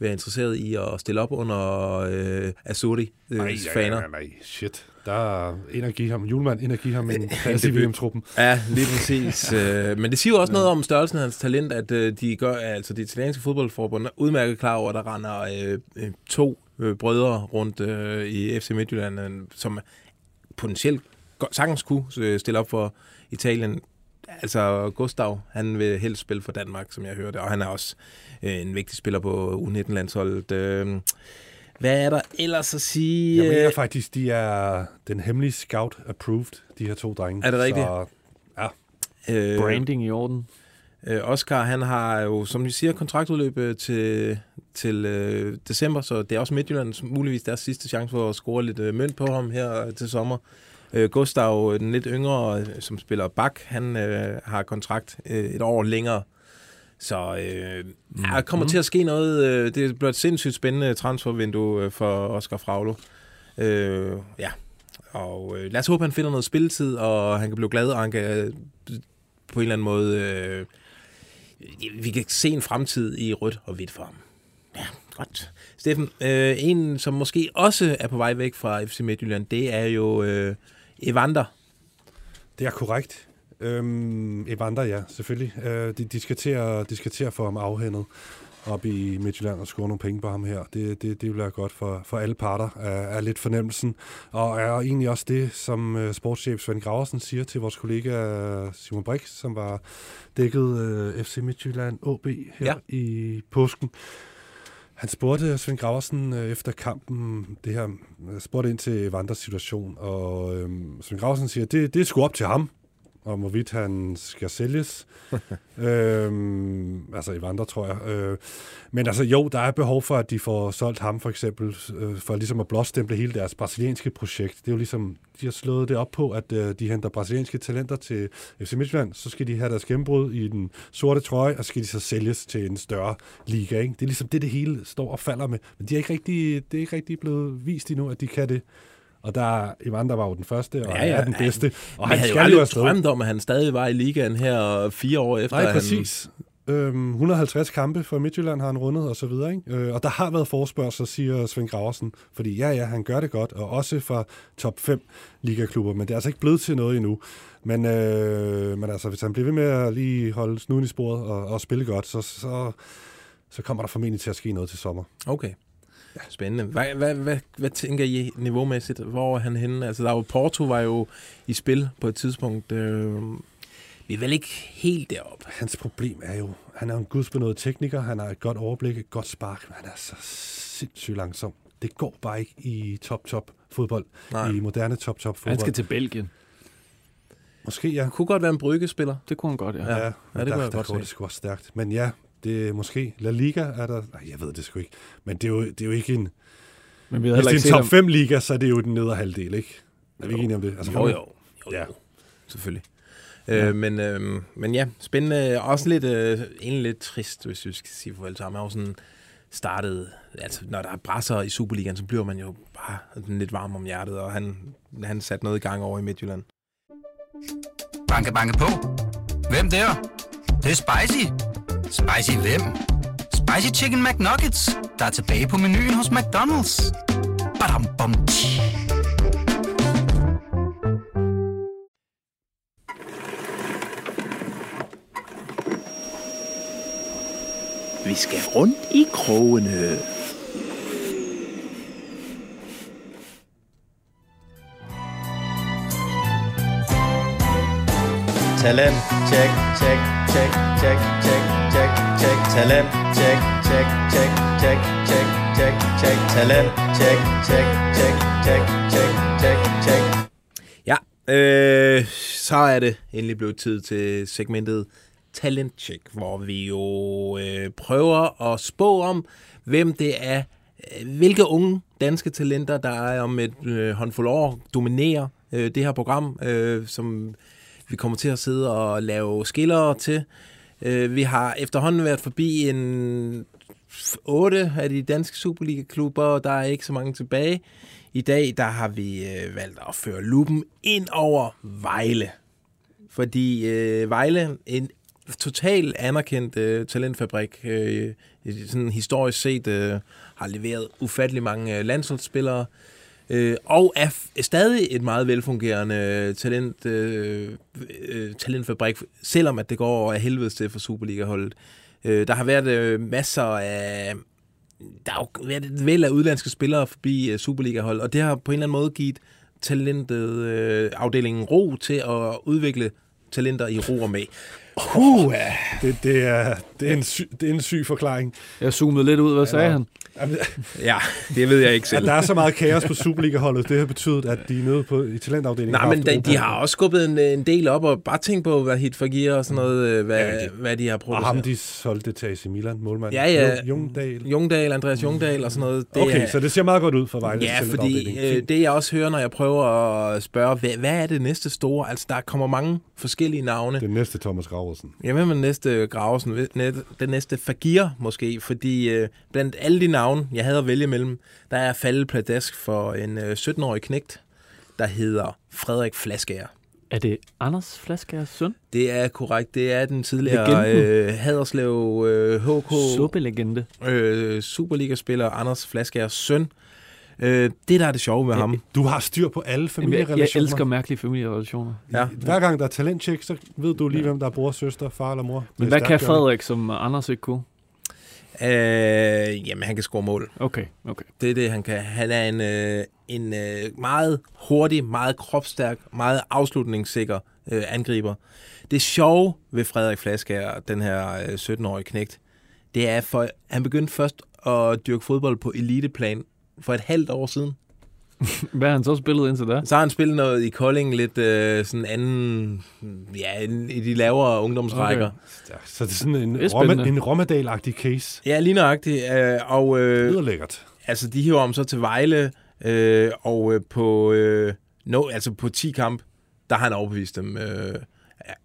være interesseret i at stille op under øh, Azuri øh, Nej, nej, faner. nej, nej, shit. Der er ind give ham, julemand, ind og give ham en [laughs] plads i VM-truppen. Ja, lige præcis. [laughs] Øh, Men det siger jo også noget om størrelsen af hans talent, at øh, de gør, altså det italienske fodboldforbund er udmærket klar over, at der render øh, øh, to øh, brødre rundt øh, i FC Midtjylland, øh, som potentielt sagtens kunne stille op for Italien. Altså Gustav, han vil helst spille for Danmark, som jeg hørte, og han er også øh, en vigtig spiller på U19-landsholdet. Øh, hvad er der ellers at sige? Jeg mener faktisk, de er den hemmelige scout-approved, de her to drenge. Er det rigtigt? Så, ja. øh, Branding i orden. Øh, Oscar, han har jo, som vi siger, kontraktudløb øh, til, til øh, december, så det er også Midtjyllands muligvis deres sidste chance for at score lidt øh, mønt på ham her øh, til sommer. Øh, Gustav, øh, den lidt yngre, øh, som spiller bak, han øh, har kontrakt øh, et år længere. Så øh, mm. der kommer til at ske noget. Øh, det bliver et sindssygt spændende transfervindue øh, for Oscar Fraglo. Øh, ja, og øh, lad os håbe, han finder noget spilletid, og han kan blive glad, og han kan øh, på en eller anden måde... Øh, vi kan se en fremtid i rødt og hvidt for ham. Ja, godt. Steffen, øh, en som måske også er på vej væk fra FC Midtjylland, det er jo øh, Evander. Det er korrekt. Øhm, Evander, ja, selvfølgelig. Øh, de, de, skal til at, de skal til at få ham afhændet op i Midtjylland og score nogle penge på ham her. Det, det, det være godt for, for alle parter, er, er lidt fornemmelsen. Og er egentlig også det, som øh, sportschef Svend Graversen siger til vores kollega Simon Brix, som var dækket øh, FC Midtjylland OB her ja. i påsken. Han spurgte Svend Graversen øh, efter kampen, det her, øh, spurgte ind til Vanders situation, og øh, Svend Graversen siger, det, det er sgu op til ham, om hvorvidt han skal sælges. [laughs] øhm, altså i Vandre, tror jeg. Øh, men altså jo, der er behov for, at de får solgt ham for eksempel, øh, for ligesom at blåstemple hele deres brasilianske projekt. Det er jo ligesom, de har slået det op på, at øh, de henter brasilianske talenter til FC Midtjylland, så skal de have deres gennembrud i den sorte trøje, og så skal de så sælges til en større liga. Ikke? Det er ligesom det, det hele står og falder med. Men de er ikke rigtig, det er ikke rigtig blevet vist endnu, at de kan det. Og der, Evander var jo den første, og ja, ja, er den bedste. Og Og han han havde jo aldrig drømt om, at han stadig var i ligaen her fire år efter. Nej, præcis. Øhm, 150 kampe for Midtjylland har han rundet, og så videre. Ikke? Øh, og der har været forspørgsel, siger Svend Graversen. Fordi ja, ja, han gør det godt, og også fra top 5 ligaklubber, men det er altså ikke blevet til noget endnu. Men, øh, men altså, hvis han bliver ved med at lige holde snuden i sporet og, og spille godt, så, så, så kommer der formentlig til at ske noget til sommer. Han, okay. Spændende. Hvad, hvad, hvad, hvad tænker I niveaumæssigt? Hvor er han henne? Altså, der var Porto var jo i spil på et tidspunkt. Øh, vi er vel ikke helt deroppe. Hans problem er jo, han er en gudsbenået tekniker, han har et godt overblik, et godt spark, men han er så sindssygt langsom. Det går bare ikke i top-top fodbold, Nej. i moderne top-top fodbold. Han skal til Belgien. Måske, ja. Det kunne godt være en bryggespiller. Det kunne han godt, ja. Ja, ja, det der, kunne jeg der godt går se. det sgu også stærkt. Men ja, det er måske La Liga er der... Nej, jeg ved det sgu ikke. Men det er jo, det er jo ikke en... Men vi havde Hvis det er en top ham. 5 liga, så er det jo den nedre halvdel, ikke? Er vi ikke enige om det? Altså, Jo, jo. jo, Ja. Selvfølgelig. Ja. Øh, men, øh, men ja, spændende. Også lidt, øh, egentlig lidt trist, hvis vi skal sige farvel til ham. Han sådan startet, altså når der er brasser i Superligaen, så bliver man jo bare lidt varm om hjertet, og han, han satte noget i gang over i Midtjylland. Banke, banke på. Hvem der? Det, det er spicy. Spicy hvem? Spicy Chicken McNuggets, der er tilbage på menuen hos McDonald's. Badum, bom, tji. Vi skal rundt i krogene. Talent, check, check, check, check, check, check, check. Talent, check, check, check, check, check, check, check. Talent, check, check, check, check, check, check, check. Ja, øh, så er det endelig blevet tid til segmentet Talent Check, hvor vi jo øh, prøver at spå om, hvem det er, hvilke unge danske talenter, der er om et øh, håndfuld år, dominerer øh, det her program, øh, som vi kommer til at sidde og lave skiller til. Øh, vi har efterhånden været forbi en otte af de danske Superliga-klubber, og der er ikke så mange tilbage. I dag der har vi øh, valgt at føre lupen ind over Vejle. Fordi øh, Vejle, en total anerkendt øh, talentfabrik, øh, sådan historisk set, øh, har leveret ufattelig mange øh, landsholdsspillere. Øh, Øh, og er f- stadig et meget velfungerende øh, talent, øh, øh, talentfabrik, selvom at det går over af helvede til for Superliga-holdet. Øh, der har været øh, masser af... Der har jo været et væld af udlandske spillere forbi øh, Superliga-hold, og det har på en eller anden måde givet talentet øh, afdelingen ro til at udvikle talenter i ro og med. Uh, det, det, er, det, er en syg, det er en syg forklaring. Jeg zoomede lidt ud. Hvad sagde han? Jamen, Ja, det ved jeg ikke At selv. der er så meget kaos på Superliga-holdet, det har betydet, at de er nede på, i talentafdelingen. Nej, men de, de har også skubbet en, en del op, og bare tænk på, hvad Hit Fagir og sådan noget, øh, hvad, Ja, ja, det- det, hvad de har Og produceret. ham, de solgte til AC Milan, målmand. Ja, ja. Jung- Jungdal. Jungdal, Andreas Jungdal og sådan noget. Det Okay, er, så det ser meget godt ud for Vejle. Ja, fordi øh, det jeg også hører, når jeg prøver at spørge, hvad, hvad er det næste store? Altså, der kommer mange forskellige navne. Den næste Thomas Graversen. Ja, hvem er den næste Gravesen? Net- Den næste Fagir måske, fordi øh, blandt alle de navne, jeg havde at vælge mellem, der er faldet pladask for en øh, 17-årig knægt, der hedder Frederik Flaskær. Er det Anders Flaskers søn? Det er korrekt. Det er den tidligere Legenden. øh, Haderslev øh, HK Suppelegende. øh, Superliga-spiller Anders Flaskærs søn. Øh, det, der er det sjove med ham. Du har styr på alle familierelationer. jeg elsker mærkelige familierelationer. Ja. Hver gang der er talentcheck, så ved du lige, hvem der er bror, søster, far eller mor. Men hvad kan. Frederik, som Anders ikke kunne? Øh, jamen, han kan score mål. Okay, okay. Det er det, han kan. Han er en, øh, en øh, meget hurtig, meget kropstærk, meget afslutningssikker øh, angriber. Det sjove ved Frederik Flaskær, den her øh, 17-årige knægt, det er, for han begyndte først at dyrke fodbold på eliteplan for et halvt år siden. [laughs] Hvad har han så spillet indtil da? Så har han spillet noget i Kolding, lidt øh, sådan anden, ja, i de lavere ungdomsrækker. Okay. Så det er sådan en, Det er spændende. en Rommedal-agtig case. Ja, lige nøjagtigt. Øh, og Det øh, lyder lækkert. altså, de hiver om så til Vejle, øh, og øh, på, øh, no, altså på 10 kamp, der har han overbevist dem. Øh,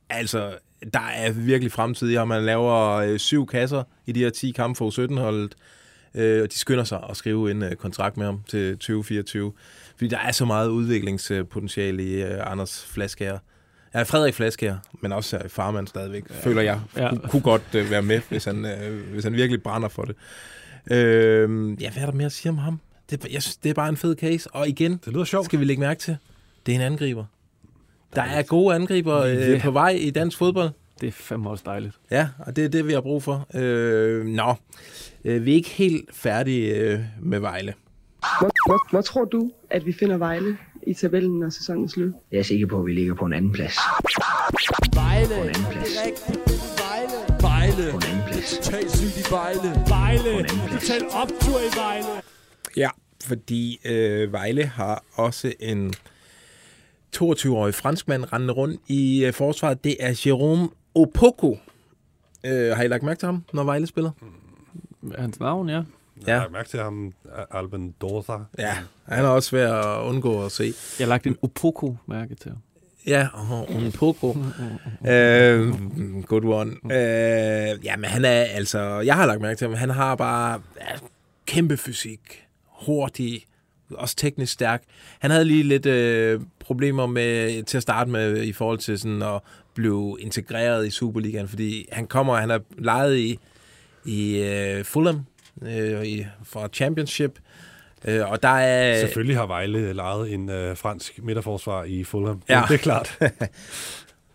altså, der er virkelig fremtid i ham. Man laver øh, syv kasser i de her 10 kampe for U17-holdet, øh, og de skynder sig at skrive en øh, kontrakt med ham til 2024. Fordi der er så meget udviklingspotentiale i øh, Anders Flaskær. Ja, Frederik Flaskær, men også øh, farmand stadigvæk, ja. føler jeg, Ja. kunne, kunne godt øh, være med, hvis han, øh, hvis han virkelig brænder for det. Øh, ja, hvad er der mere at sige om ham? Det, jeg synes, det er bare en fed case. Og igen, Det lyder sjovt. skal vi lægge mærke til, det er en angriber. Der er gode angriber øh, på vej i dansk fodbold. Det er fandme også dejligt. Ja, og det er det, vi har brug for. Øh, nå, øh, vi er ikke helt færdige øh, med Vejle. Hvor, hvor, hvor tror du, at vi finder Vejle i tabellen, når sæsonen er slut? Jeg er sikker på, at vi ligger på en anden plads. Vejle. På en anden plads. Er. Vejle. Vejle. På en anden plads. Sygt i Vejle. Vejle. Total optur i Vejle. Ja, fordi øh, Vejle har også en 22-årig franskmand rendende rundt i øh, forsvaret. Det er Jerome Opoko. Øh, har I lagt mærke til ham, når Vejle spiller? Hans navn, ja. Jeg Ja. har mærke til ham, Alben Dorsa. Ja, han er også svær at undgå at se. Jeg har lagt en Opoko-mærke til ham. Ja, og Opoko. [laughs] øh, good one. Øh, ja, men han er altså... Jeg har lagt mærke til ham. Han har bare ja, kæmpe fysik. Hurtig. Også teknisk stærk. Han havde lige lidt øh, problemer med til at starte med i forhold til sådan at blive integreret i Superligaen, fordi han kommer, han er lejet i, i øh, Fulham øh, i, fra Championship, øh, og der er... Selvfølgelig har Vejle lejet en øh, fransk midterforsvar i Fulham. Ja. Det er klart. [laughs]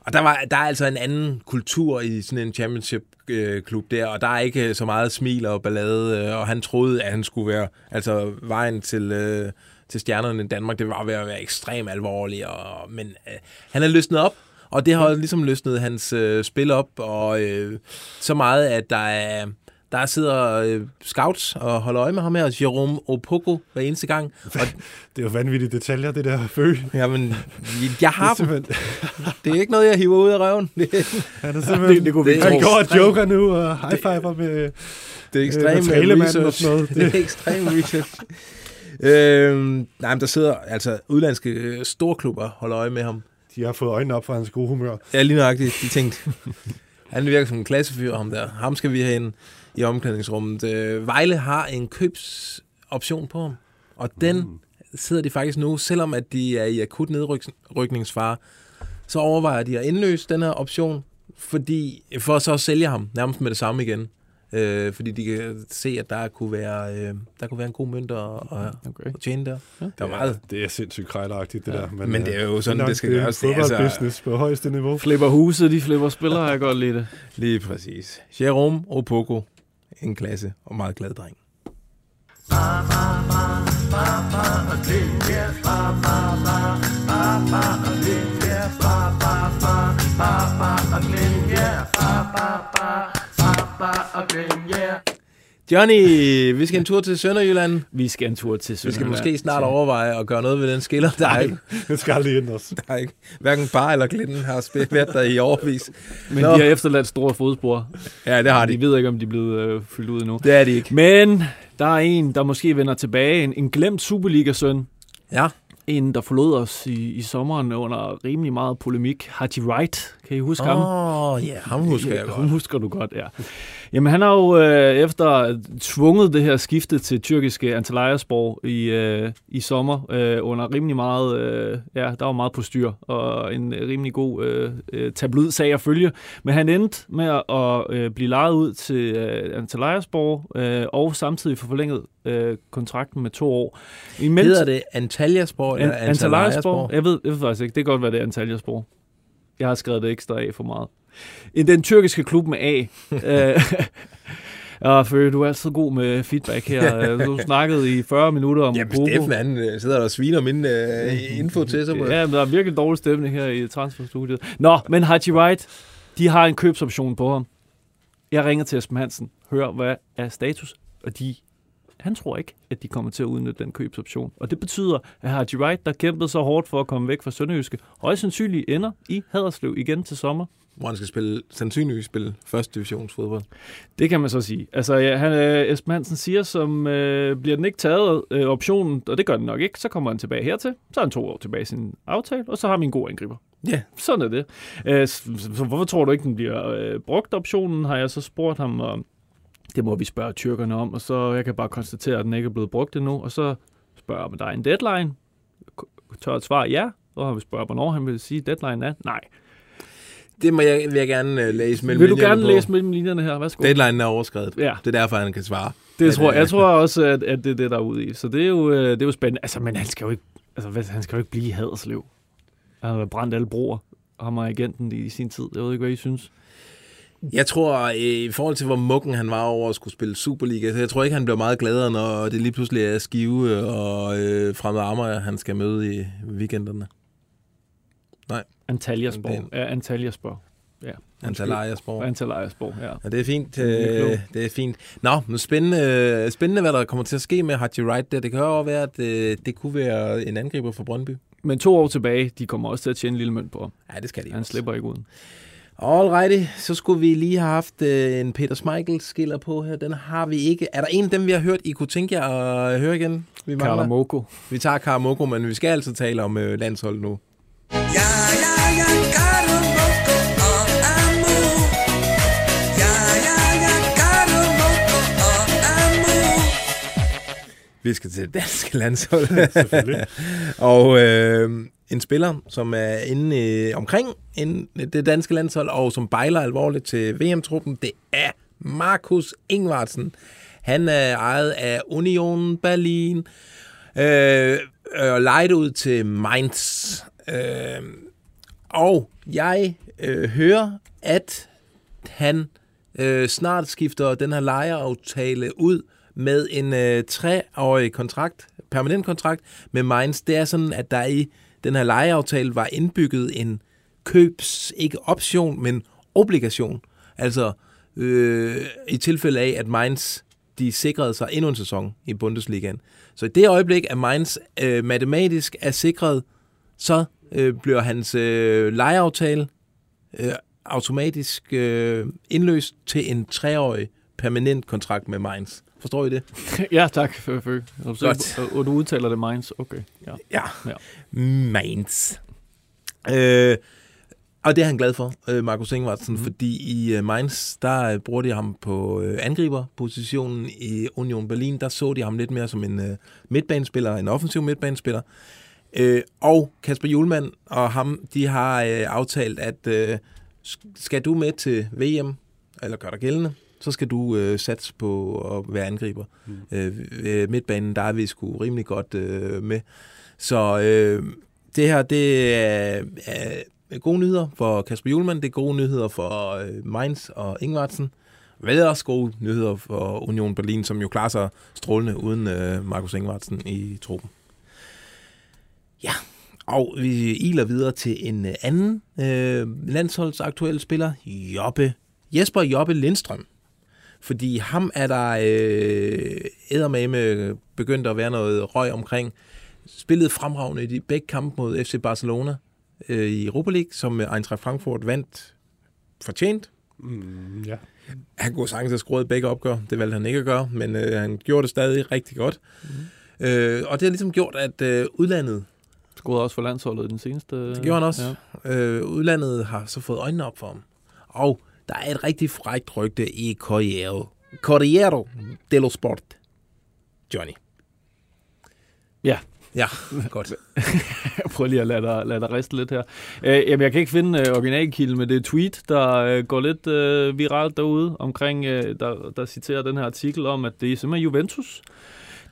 Og der, var, der er altså en anden kultur i sådan en championship-klub der, og der er ikke så meget smil og ballade, øh, og han troede, at han skulle være, altså vejen til, øh, til stjernerne i Danmark, det var ved at være ekstremt alvorlig, og, men øh, han er løsnet op, og det har ligesom løsnet hans øh, spil op, og øh, så meget, at der er, der sidder øh, scouts og holder øje med ham her, Jerome Opoko, hver eneste gang. [laughs] Og, Det er jo vanvittige detaljer, det der fø. jamen, jeg har Det er dem. Det er ikke noget, jeg hiver ud af røven. [laughs] Han er simpelthen, Det- det kunne vi han går og joker nu og high fiver med Det er øh, ekstrem materialemanden og research. sådan noget. [laughs] Det er ekstrem research. øhm, nej, men der sidder altså udlandske øh, storklubber holder øje med ham. De har fået øjnene op for hans gode humør. Ja, lige nøjagtigt. De tænkte, [laughs] han virker som en klassefyr, ham der. Ham skal vi have ind i omklædningsrummet. Øh, Vejle har en købsoption på ham, og den Mm. sidder de faktisk nu, selvom at de er i akut nedrykningsfare, så overvejer de at indløse den her option, fordi, for så at sælge ham nærmest med det samme igen. Øh, fordi de kan se, at der kunne være, øh, der kunne være en god mønt at, okay. at tjene der. Ja. Der er meget. Det er sindssygt krejleragtigt, det Ja. der. Men det er jo sådan, nok, det skal er gøres. Det er altså- fodboldbusiness på højeste niveau. Flipper huset, de flipper spillere, jeg godt lide det. Lige præcis. Jerome Opoko, en klasse og meget glad dreng. Johnny, vi skal en tur til Sønderjylland. Vi skal en tur til Vi skal Sønderjylland. måske snart overveje at gøre noget ved den skiller. Der er ikke, [laughs] Den skal aldrig ændres. der er ikke, hverken Bar eller Glitten har spillet været der i overvis. Men Nå. de har efterladt store fodspor. Ja, det har de. De ved ikke, om de er blevet øh, fyldt ud endnu. Det er de ikke. Men der er en, der måske vender tilbage. En, en glemt Superliga-søn. Ja. En, der forlod os i, i sommeren under rimelig meget polemik. Haji Wright, kan I huske ham? Åh, ja, ham husker jeg Ham godt. husker du godt, ja. Jamen, han har jo øh, efter tvunget det her skifte til tyrkiske Antalyaspor i, øh, i sommer øh, under rimelig meget, øh, ja, der var meget på styr, og en rimelig god øh, øh, tabloid sag at følge. Men han endte med at, øh, blive lejet ud til øh, Antalyaspor, øh, og samtidig få forlænget øh, kontrakten med to år. I Hedder det Antalyaspor eller An- Antalyaspor? Antalyaspor? Jeg ved, jeg ved faktisk ikke. Det kan godt være, det er Antalyaspor. Jeg har skrevet det ekstra af for meget. Den tyrkiske klub med A. [laughs] Øh, Og Føge, du er altid god med feedback her. Du snakkede i 40 minutter om Jamen, Bobo. Steffen, han øh, sidder der og sviner min øh, info til sig. Ja, men der er virkelig dårlig stemning her i transferstudiet. Nå, men Haji Wright, de har en købsoption på ham. Jeg ringer til Esben Hansen, hører, hvad er status, og de, han tror ikke, at de kommer til at udnytte den købsoption. Og det betyder, at Haji Wright, der kæmpede så hårdt for at komme væk fra Sønderjyske, højst sandsynligt ender i Haderslev igen til sommer. Hvor han skal spille, sandsynligvis spille første divisionsfodbold. Det kan man så sige. Altså, ja, han, øh, Esben Hansen siger, som øh, bliver den ikke taget øh, optionen, og det gør den nok ikke, så kommer han tilbage hertil. Så er han to år tilbage i sin aftale, og så har vi en god angriber. Ja. Sådan er det. Øh, så, så hvorfor tror du ikke, den bliver øh, brugt optionen, har jeg så spurgt ham, og det må vi spørge tyrkerne om, og så jeg kan bare konstatere, at den ikke er blevet brugt endnu, og så spørger jeg, om der er en deadline. Tør et svar ja, og han vil spørge, hvornår han vil sige, deadline er nej. Det må jeg, vil jeg gerne uh, læse mellem Vil du linjerne gerne på. læse mellem linjerne her? Værsgo. Deadline er overskrevet. Ja. Det er derfor, han kan svare. Det At, tror, øh, jeg tror også, at, at det er det, der er ude i. Så det er jo, øh, det er jo spændende. Altså, men han skal jo ikke, altså, han skal jo ikke blive i Haderslev. Han har brændt alle broer. Ham og agenten i sin tid. Jeg ved ikke, hvad I synes. Jeg tror, øh, i forhold til, hvor mukken han var over at skulle spille Superliga, så jeg tror ikke, han bliver meget gladere, når det lige pludselig er Skive og øh, Fremad Amager, han skal møde i weekenderne. Nej. Antalyaspor. Ja, Antalyaspor. Ja. Antalyaspor. Antalyaspor, ja. Ja, det er fint. Det er Øh, det er fint. Nå, men spændende, spændende, hvad der kommer til at ske med Haji Wright. Der. Det kan jo være, at øh, det kunne være en angriber for Brøndby. Men to år tilbage, de kommer også til at tjene en lille mønt på. Ja, det skal de Han også. slipper ikke uden. Alrighty, så skulle vi lige have haft øh, en Peter Schmeichel skiller på her. Den har vi ikke. Er der en af dem, vi har hørt, I kunne tænke jer at høre igen? Vi? Karamoko. Vi tager Karamoko, men vi skal altid tale om øh, landshold nu. Vi skal til det danske landshold. [laughs] Selvfølgelig. og øh, en spiller, som er inde øh, omkring inden det danske landshold, og som bejler alvorligt til VM-truppen, det er Markus Ingvartsen. Han er ejet af Union Berlin, øh, og lejet ud til Mainz. Øh, og jeg øh, hører, at han øh, snart skifter den her lejeaftale ud med en øh, treårig kontrakt, permanent kontrakt med Mainz. Det er sådan, at der i den her lejeaftale var indbygget en købs, ikke option, men obligation. Altså øh, i tilfælde af, at Mainz de sikrede sig endnu en sæson i Bundesligaen. Så i det øjeblik, at Mainz øh, matematisk er sikret, så øh, bliver hans øh, lejeaftale øh, automatisk øh, indløst til en treårig permanent kontrakt med Mainz. Forstår I det? [laughs] ja, tak. Godt. og, du udtaler det Mainz. Okay. Ja. Ja. ja. Mainz. Øh, og det er han glad for, øh, Markus Ingvartsen, mm. fordi i øh, Mainz, der øh, bruger de ham på angriberpositionen i Union Berlin. Der så de ham lidt mere som en midtbanespiller, en offensiv midtbanespiller. Øh, og Kasper Julemand og ham, de har øh, aftalt, at øh, sk- skal du med til VM, eller gør dig gældende, så skal du øh, satse på at være angriber. Mm. Øh, ved midtbanen, der er vi sgu rimelig godt øh, med. Så øh, det her, det er, er gode nyheder for Kasper Julemand, det er gode nyheder for øh, Mainz og Ingvartsen. Vel også gode nyheder for Union Berlin, som jo klarer sig strålende uden øh, Markus Ingvartsen i truppen. Ja, og vi iler videre til en øh, anden øh, landsholdsaktuel spiller, Jobbe. Jesper Jobbe Lindstrøm. Fordi ham er der øh, eddermame begyndt at være noget røg omkring. Spillede fremragende i de begge kampe mod FC Barcelona øh, i Europa League, som Eintracht Frankfurt vandt fortjent. Mm, ja. Han kunne sagtens have skruet begge opgør. Det valgte han ikke at gøre, men øh, han gjorde det stadig rigtig godt. Mm. Øh, og det har ligesom gjort, at øh, udlandet Scorede også for landsholdet den seneste... Det gjorde han også. Ja. Øh, udlandet har så fået øjnene op for ham. Og der er et rigtig frækt rygte i Corriere. Corriere dello Sport. Johnny. Ja. Ja, godt. [laughs] jeg prøver lige at lade dig, lade dig riste lidt her. Øh, jamen, jeg kan ikke finde øh, originalkilden, men det er et tweet, der øh, går lidt øh, viralt derude, omkring, øh, der, der citerer den her artikel om, at det er simpelthen Juventus,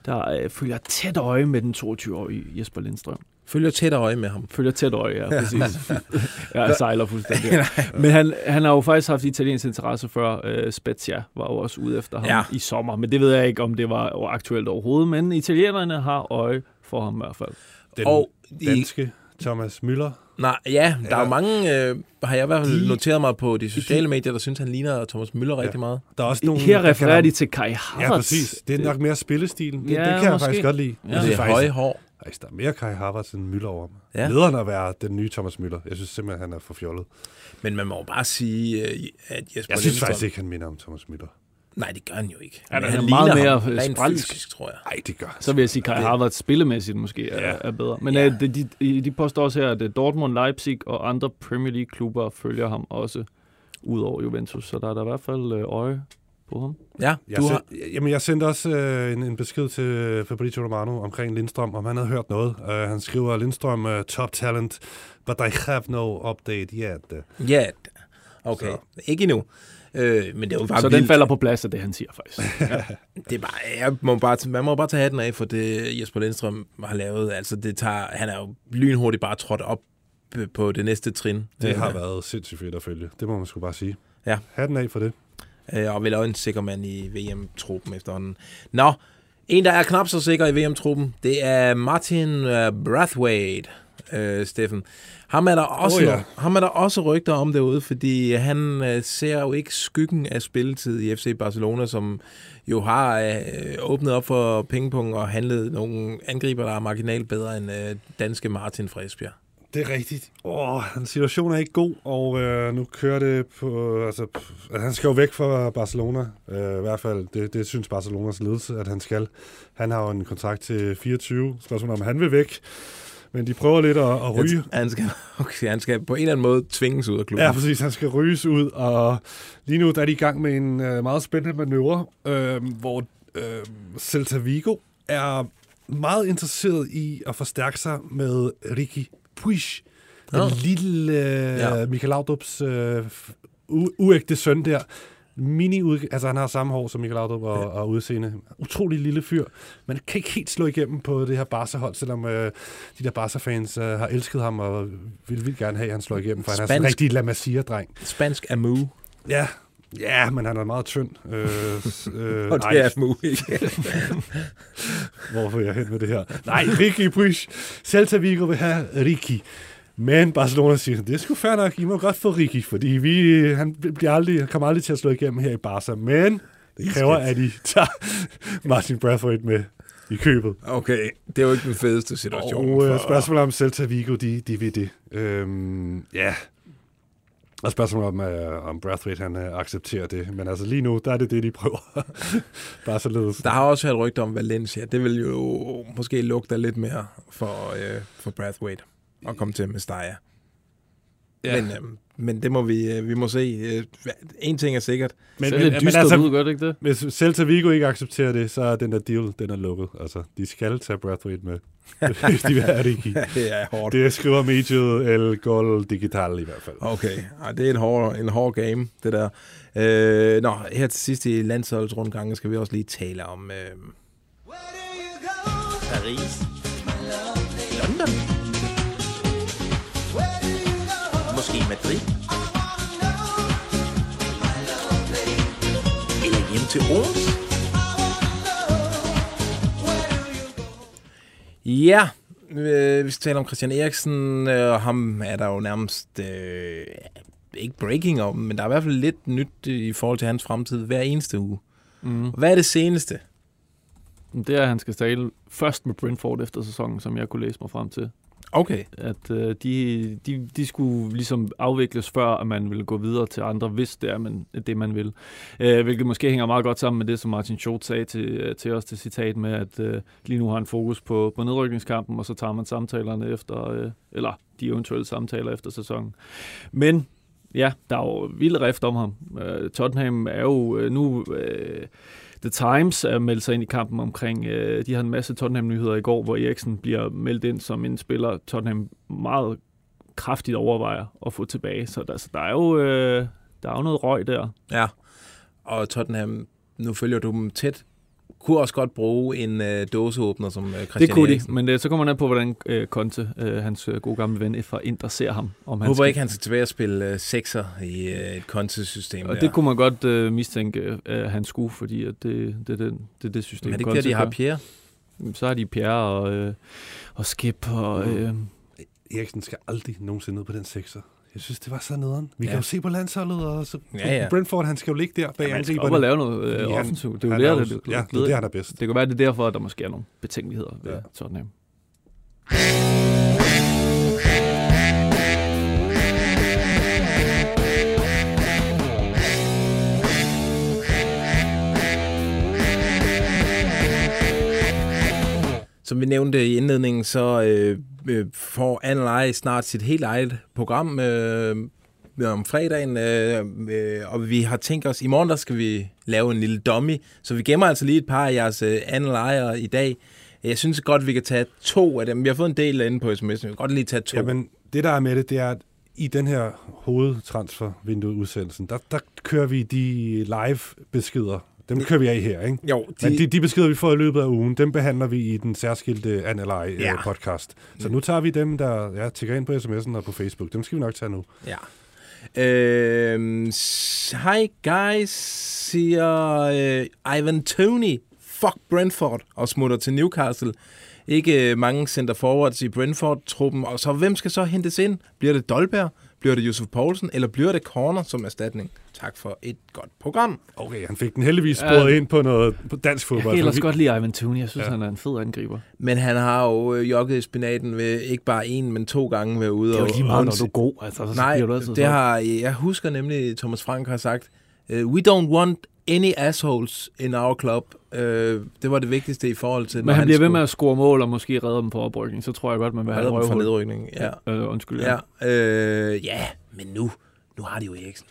der øh, følger tæt øje med den 22-årige Jesper Lindstrøm. Følger tæt øje med ham. Følger tæt øje, ja, præcis. [laughs] jeg sejler fuldstændig. Men han, han har jo faktisk haft italiensk interesse før. Uh, Spezia var jo også ude efter ham Ja. i sommer. Men det ved jeg ikke, om det var aktuelt overhovedet. Men italienerne har øje for ham i hvert fald. Den Og i- danske Thomas Müller. Nej, ja, der er Ja. jo mange, øh, har jeg i hvert fald De- noteret mig på de sociale medier, der synes, han ligner Thomas Müller rigtig meget. Der er også nogle, Her refererer kan- de til Kai Havertz. Ja, præcis. Det er nok mere spillestilen. Det, Ja, det kan jeg måske. faktisk godt lide. Ja. Jeg Det er faktisk, høje hår. Faktisk, der er mere Kai Havertz end Müller over mig. Ja. Lederen at være den nye Thomas Müller. Jeg synes simpelthen, han er for fjollet. Men man må jo bare sige, øh, at Jesper Jeg synes Lindstrøm- faktisk ikke, han minder om Thomas Müller. Nej, det gør han jo ikke. Ja, han han er ligner meget mere ham rent spralsk. fysisk, tror jeg. Nej, det gør han. Så vil jeg sige, Kai Havertz spillemæssigt måske er, Ja. er bedre. Men ja. de, de, de påstår også her, at øh, Dortmund, Leipzig og andre Premier League-klubber følger ham også ud over Juventus. Så der er der i hvert fald øh, øje på ham. Ja, Jeg, du send, har... jamen, jeg sendte også øh, en, en besked til Fabrizio Romano omkring Lindstrøm, om han havde hørt noget. Uh, han skriver, Lindstrøm, uh, top talent, but I have no update yet. Ja, okay. Så. Ikke endnu. Øh, men det er jo bare Så vildt. den falder på plads af det, han siger faktisk. [laughs] Det er bare, jeg må bare, man må bare tage hatten af for det, Jesper Lindstrøm har lavet. Altså, det tager, han er jo lynhurtigt bare trådt op øh, på det næste trin. Det har Øh, været sindssygt fedt at følge. Det må man sgu bare sige. Ja. Hatten af for det. Øh, og vel også en sikker mand i VM-truppen efterhånden. Nå, en, der er knap så sikker i VM-truppen, det er Martin øh, Brathwaite, øh, Steffen. Ham er, der også, oh, ja. ham er der også rygter om derude, fordi han øh, ser jo ikke skyggen af spilletid i FC Barcelona, som jo har øh, åbnet op for pingpong og handlet nogle angriber, der er marginalt bedre end øh, danske Martin fra Esbjerg. Det er rigtigt. Åh, hans situation er ikke god, og øh, nu kører det på... Altså, pff, at han skal jo væk fra Barcelona. Øh, I hvert fald, det, det synes Barcelonas ledelse, at han skal. Han har jo en kontrakt til 24. Spørgsmålet om han vil væk. Men de prøver lidt at, at ryge. Han skal, okay, han skal på en eller anden måde tvinges ud af klubben. Ja, præcis. Han skal ryges ud, og lige nu der er de i gang med en øh, meget spændende manøvre, øh, hvor øh, Celta Vigo er meget interesseret i at forstærke sig med Ricky Puig. Den Nå. lille øh, Ja. ja. Michael Laudrup's øh, uægte søn der. Mini ud, altså han har samme hår som Michael Laudrup og, og udseende. Utrolig lille fyr. Man kan ikke helt slå igennem på det her Barca-hold, selvom øh, de der Barca-fans øh, har elsket ham og vil vildt gerne have, at han slår igennem, for han er sådan en Spansk- rigtig La Masia-dreng. Spansk Amu. Ja, ja, men han er meget tynd. Øh, øh, [laughs] Og det er Amu ikke. Hvorfor er jeg hen med det her? Nej, Ricky Puig. Celta Vigo vil have Ricky. Men Barcelona siger, det er sgu fair nok, I må godt få Ricky, fordi vi, han, bliver aldrig, kommer aldrig til at slå igennem her i Barca. Men det kræver, at I tager Martin Brathwaite med i købet. Okay, det er jo ikke den fedeste situation. Og øh, spørgsmålet om Celta Vigo, de, de ved det. Øhm, ja. Og spørgsmålet om, øh, om Brathwaite, han øh, accepterer det. Men altså lige nu, der er det det, de prøver. [laughs] Bare således. Der har også været rygter om Valencia. Det vil jo måske lugte lidt mere for, øh, for Brathwaite at komme til. Ja. Ja. Men, øh, men det må vi, øh, vi må se. Øh, en ting er sikkert. Men, men, men altså, ud, gør det ikke det? Hvis Celta Vigo ikke accepterer det, så er den der deal, den er lukket. Altså, de skal tage Brathwaite med. Hvis de vil have det i. det er [laughs] hårdt. Det skriver mediet El Gol Digital i hvert fald. Okay, Ej, det er en hård, en hård game, det der. Øh, nå, her til sidst i landsholdsrundgangen skal vi også lige tale om... Øh, Paris. London. Madrid. Eller hjem til Aarhus. Ja, øh, vi skal tale om Christian Eriksen, øh, og ham er der jo nærmest øh, ikke breaking om, men der er i hvert fald lidt nyt i forhold til hans fremtid hver eneste uge. Mm. Hvad er det seneste? Det er, at han skal tale først med Brentford efter sæsonen, som jeg kunne læse mig frem til. Okay. At øh, de, de, de skulle ligesom afvikles før, at man ville gå videre til andre, hvis det er man, det, man vil. Øh, hvilket måske hænger meget godt sammen med det, som Martin Schultz sagde til, øh, til os til citat med, at øh, lige nu har han fokus på, på nedrykningskampen, og så tager man samtalerne efter, øh, eller de eventuelle samtaler efter sæsonen. Men ja, der er jo vild rift om ham. Øh, Tottenham er jo øh, nu... Øh, The Times er meldt sig ind i kampen omkring, øh, de har en masse Tottenham-nyheder i går, hvor Eriksen bliver meldt ind som en spiller, Tottenham meget kraftigt overvejer at få tilbage. Så der, så der er jo øh, der er jo noget røg der. Ja, og Tottenham, nu følger du dem tæt, kunne også godt bruge en øh, dåseåbner som øh, Christian Det kunne de, Eriksen. men det, så kommer man an på, hvordan øh, Conte, øh, hans øh, gode gamle ven fra Inter, ser ham. Om Jeg håber ikke, han skal tilbage og spille øh, sekser i øh, et kontesystem. Og der. det kunne man godt øh, mistænke, at han skulle, fordi at det, det, det, det er det system. Men er det ikke der, de har. Pierre? Så har de Pierre og, øh, og Skip og... Øh, Eriksen skal aldrig nogensinde ned på den sekser. Jeg synes, det var så nederen. Vi Ja. kan jo se på landsholdet, og så Ja, ja. Brentford, han skal jo ligge der bag Ja, skal angriberne. op og lave noget øh, han- offensivt. Det er jo han der, det, det, Ja, det er det, han er bedst. Det kan være, det er derfor, at der måske er nogle betænkeligheder ved ja. Tottenham. Som vi nævnte i indledningen, så øh, øh, får Anne snart sit helt eget program øh, om fredagen, øh, øh, og vi har tænkt os, i morgen der skal vi lave en lille dummy, så vi gemmer altså lige et par af jeres øh, Anne i dag. Jeg synes godt, vi kan tage to af dem. Vi har fået en del inde på sms'en, vi kan godt lige tage to. Jamen, det der er med det, det er, at i den her hovedtransfervindue-udsendelsen, der, der kører vi de live-beskeder. Dem kører vi af her, ikke? Jo, de... Men de, de beskeder, vi får i løbet af ugen, dem behandler vi i den særskilte Analy Ja. ja. podcast. Så nu tager vi dem, der ja, tækker ind på sms'en og på Facebook. Dem skal vi nok tage nu. Ja. Øhm, Hi guys, siger øh, Ivan Tony. Fuck Brentford og smutter til Newcastle. Ikke øh, mange center forwards i Brentford-truppen. Og så hvem skal så hentes ind? Bliver det Dolberg? Bliver det Josef Poulsen? Eller bliver det Corner som erstatning? Tak for et godt program. Okay, han fik den heldigvis sporet Ja. ind på noget på dansk Jeg fodbold. kan ellers godt lide Ivan Tooney. Jeg synes, Ja. han er en fed angriber. Men han har jo øh, jogget i spinaten ved ikke bare en, men to gange været ude. Det er jo og- lige meget, når du er god. Altså, så Nej, du altid det har, jeg husker nemlig, Thomas Frank har sagt, uh, we don't want any assholes in our club. Uh, det var det vigtigste i forhold til, Men han bliver ved med at score mål og måske redde dem på oprykning. Så tror jeg godt, man vil have Redde dem røvhul. nedrykning, ja. Øh, undskyld. Ja, øh, ja, men nu, nu har de jo Eriksen.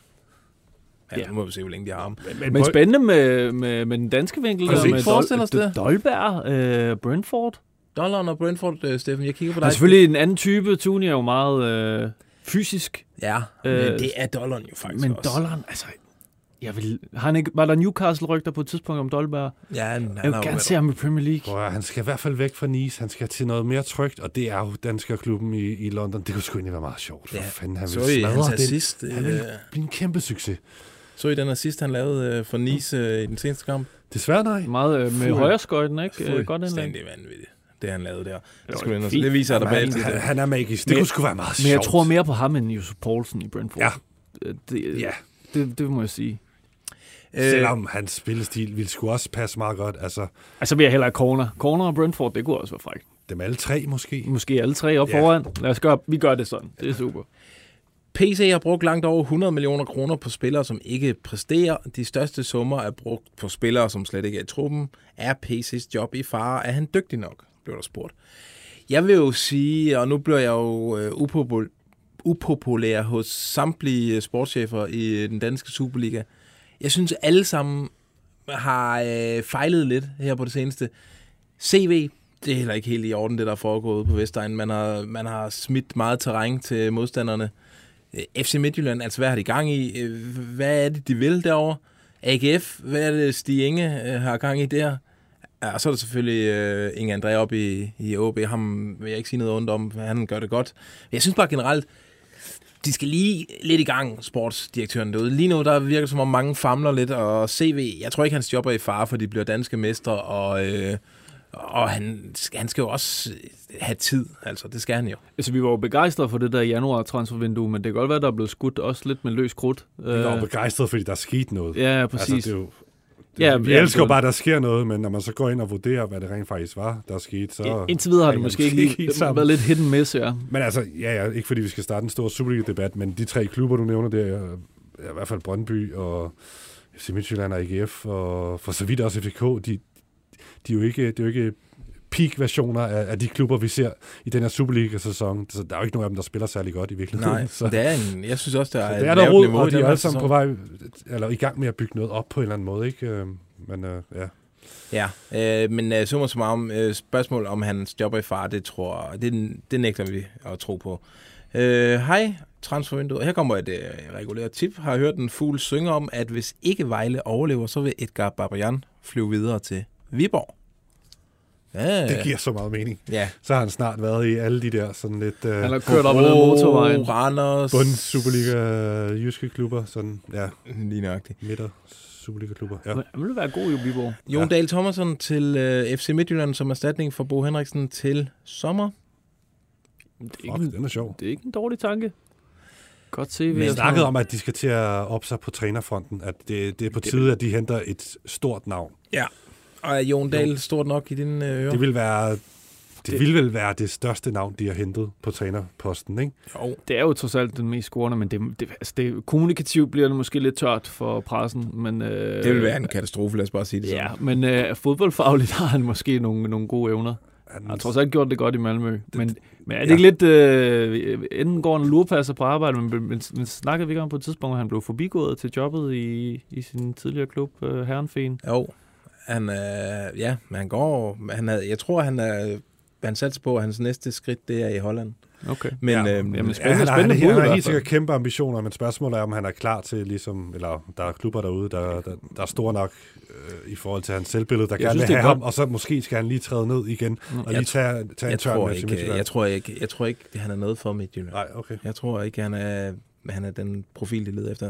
Ja, Ja. nu må vi se, hvor længe de har ham. Men, men spændende med, med, med den danske vinkel. Kan ikke med forestille os det? Dolberg, øh, Brentford. Dollaren og Brentford, øh, Steffen, jeg kigger på dig. er selvfølgelig en anden type. Tooney er jo meget øh, fysisk. Ja, men det er dollaren jo faktisk Men også. dollaren, altså... Jeg vil, han ikke, var der Newcastle-rygter på et tidspunkt om Dolberg? Ja, han, jeg vil jo gerne se ham i Premier League. Prøv han skal i hvert fald væk fra Nice. Han skal til noget mere trygt, og det er jo danskerklubben i, i London. Det kunne sgu egentlig være meget sjovt. For Ja. fanden, han Så vil I smadre hans den. assist, Han vil øh, blive en kæmpe succes. Så I den assist, han lavede øh, for Nice øh, i den seneste kamp? Desværre nej. Meget øh, med Fuld- højre skøjten, ikke? Øh, godt indlæg. Fuldstændig vanvittigt, det han lavede der. Det, skulle fint. det viser Jamen, bagefter. Han, han er magisk. Det Men- kunne sgu være meget Men jeg sjovt. tror mere på ham end Josef Poulsen i Brentford. Ja. Øh, Det, Ja. det, det må jeg sige. Øh, Selvom hans spillestil ville sgu også passe meget godt. Altså, Altså vil jeg hellere corner. Corner og Brentford, det kunne også være frækt. dem alle tre måske. Måske alle tre op Ja. ja. foran. Lad os gøre, vi gør det sådan. Det er super. PC har brugt langt over 100 millioner kroner på spillere, som ikke præsterer. De største summer er brugt på spillere, som slet ikke er i truppen. Er PC's job i fare? Er han dygtig nok? Blev der spurgt. Jeg vil jo sige, og nu bliver jeg jo øh, upopul- upopulær hos samtlige sportschefer i den danske Superliga. Jeg synes, alle sammen har øh, fejlet lidt her på det seneste. CV, det er heller ikke helt i orden, det der er foregået på Vestegn. Man har, man har smidt meget terræn til modstanderne. Øh, FC Midtjylland, altså hvad har de gang i? Øh, hvad er det, de vil derovre? AGF, hvad er det, Stig Inge øh, har gang i der? Ja, og så er der selvfølgelig øh, Inge André op i, i OB. Ham vil jeg ikke sige noget ondt om, for han gør det godt. Jeg synes bare generelt, de skal lige lidt i gang, sportsdirektøren derude. Lige nu, der virker det som om mange famler lidt, og CV, jeg tror ikke, hans job er i fare, for de bliver danske mestre, og, øh, og han, han skal jo også have tid, altså det skal han jo. Altså, vi var jo begejstrede for det der januar transfervindue, men det kan godt være, der er blevet skudt også lidt med løs krudt. Vi var jo begejstrede, fordi der er sket noget. Ja, præcis. Altså, det er jo, Ja, vi ja, elsker jo bare, at der sker noget, men når man så går ind og vurderer, hvad det rent faktisk var, der er sket, så... Indtil videre har det måske ikke lige været lidt hidden miss, ja. Men altså, ja, ja, ikke fordi vi skal starte en stor Superliga-debat, men de tre klubber, du nævner, det er i hvert fald Brøndby og FC Midtjylland og AGF, og for så vidt også FCK, de, de er jo ikke, det er jo ikke peak-versioner af, af de klubber, vi ser i den her Superliga-sæson. Så der er jo ikke nogen af dem, der spiller særlig godt i virkeligheden. Nej, [laughs] så, det er en, jeg synes også, der så er det er et der lavt rod, niveau og de er alle sammen på vej, eller i gang med at bygge noget op på en eller anden måde, ikke? Øh, Men øh, ja. Ja, øh, men øh, summa summarum, øh, spørgsmål om hans job er i far, det tror det, det nægter vi at tro på. Øh, hej, transfervinduet. Her kommer et øh, regulært tip. Har hørt en fugl synge om, at hvis ikke Vejle overlever, så vil Edgar Babajan flyve videre til Viborg. Ja, Det giver så meget mening. Ja. Så har han snart været i alle de der sådan lidt... Øh, Han har kørt op ad motorvejen. Randers. Bund Superliga jyske klubber, sådan, ja. [laughs] Lige nøjagtigt. Midter Superliga-klubber, ja. Han ville være god i Viborg. Jon ja. Dahl Thomasson til øh, FC Midtjylland som erstatning for Bo Henriksen til sommer. Det er, Fuck, ikke, den er sjov. det er ikke en dårlig tanke. Godt se, Vi snakkede om, at de skal til at op sig på trænerfronten, at det, det er på tide, at de henter et stort navn. Ja. Og er Jon Dahl stort nok i dine øh, ører? Det vil være... Det vil vel være det største navn, de har hentet på trænerposten, ikke? Jo. Det er jo trods alt den mest scorende, men det, det, altså det, kommunikativt bliver det måske lidt tørt for pressen. Men, øh, Det vil være en katastrofe, lad os bare sige det Ja, sådan. men øh, fodboldfagligt [laughs] har han måske nogle, nogle gode evner. Han har trods alt gjort det godt i Malmø. Men, men er det ja. ikke lidt... Øh, enten går han og lurepasser på arbejde, men, men, men snakkede vi ikke om på et tidspunkt, at han blev forbigået til jobbet i, i sin tidligere klub, øh, Herrenfen? Jo, han, øh, ja, han går, han er, jeg tror, han er, han satser på, at hans næste skridt, det er i Holland. Okay. Men, ja, øh, jamen, ja, spændende- han, har, han, spændende bud i han har helt sikkert kæmpe ambitioner, men spørgsmålet er, om han er klar til, ligesom, eller der er klubber derude, der, der, der er store nok øh, i forhold til hans selvbillede, der Jeg gerne synes, vil have ham, godt. og så måske skal han lige træde ned igen, Mm. og Jeg lige tage, tage en jeg, tørn tror med ikke, Midtjylland. jeg, tror ikke, jeg tror ikke, han er noget for Midtjylland. Nej, okay. Jeg tror ikke, han er, han er den profil, de leder efter.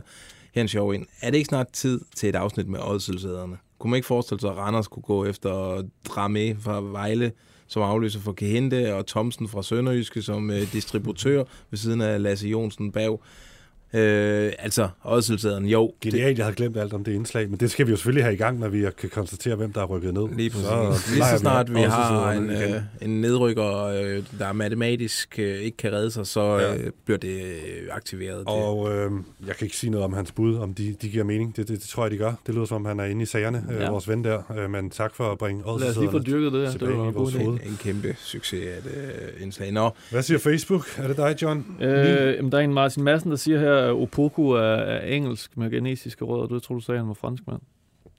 Her er en sjov en. Er det ikke snart tid til et afsnit med oddselsæderne? Kunne man ikke forestille sig, at Randers kunne gå efter Dramé fra Vejle, som afløser for Kehente, og Thomsen fra Sønderjyske som øh, distributør ved siden af Lasse Jonsen bag. Øh, altså, oddselsæderne, jo. Genialt, jeg havde glemt alt om det indslag, men det skal vi jo selvfølgelig have i gang, når vi kan konstatere, hvem der er rykket ned. Lige præcis. Så Lige så snart vi har en, øh, en nedrykker, øh, der matematisk øh, ikke kan redde sig, så Ja. øh, bliver det øh, aktiveret. Og øh, jeg kan ikke sige noget om hans bud, om de, de giver mening. Det, det, det tror jeg, de gør. Det lyder som, om han er inde i sagerne, øh, Ja. vores ven der. Øh, men tak for at bringe Lad os lige få dyrket det. her. Det var i en god en, en kæmpe succes af det øh, indslag. Nå, Hvad siger Facebook? Er det dig, John? Øh, jamen, der er en Martin Madsen, der siger her, at Opoku er, er engelsk med genetiske rødder. Du tror, du sagde, han var franskmand.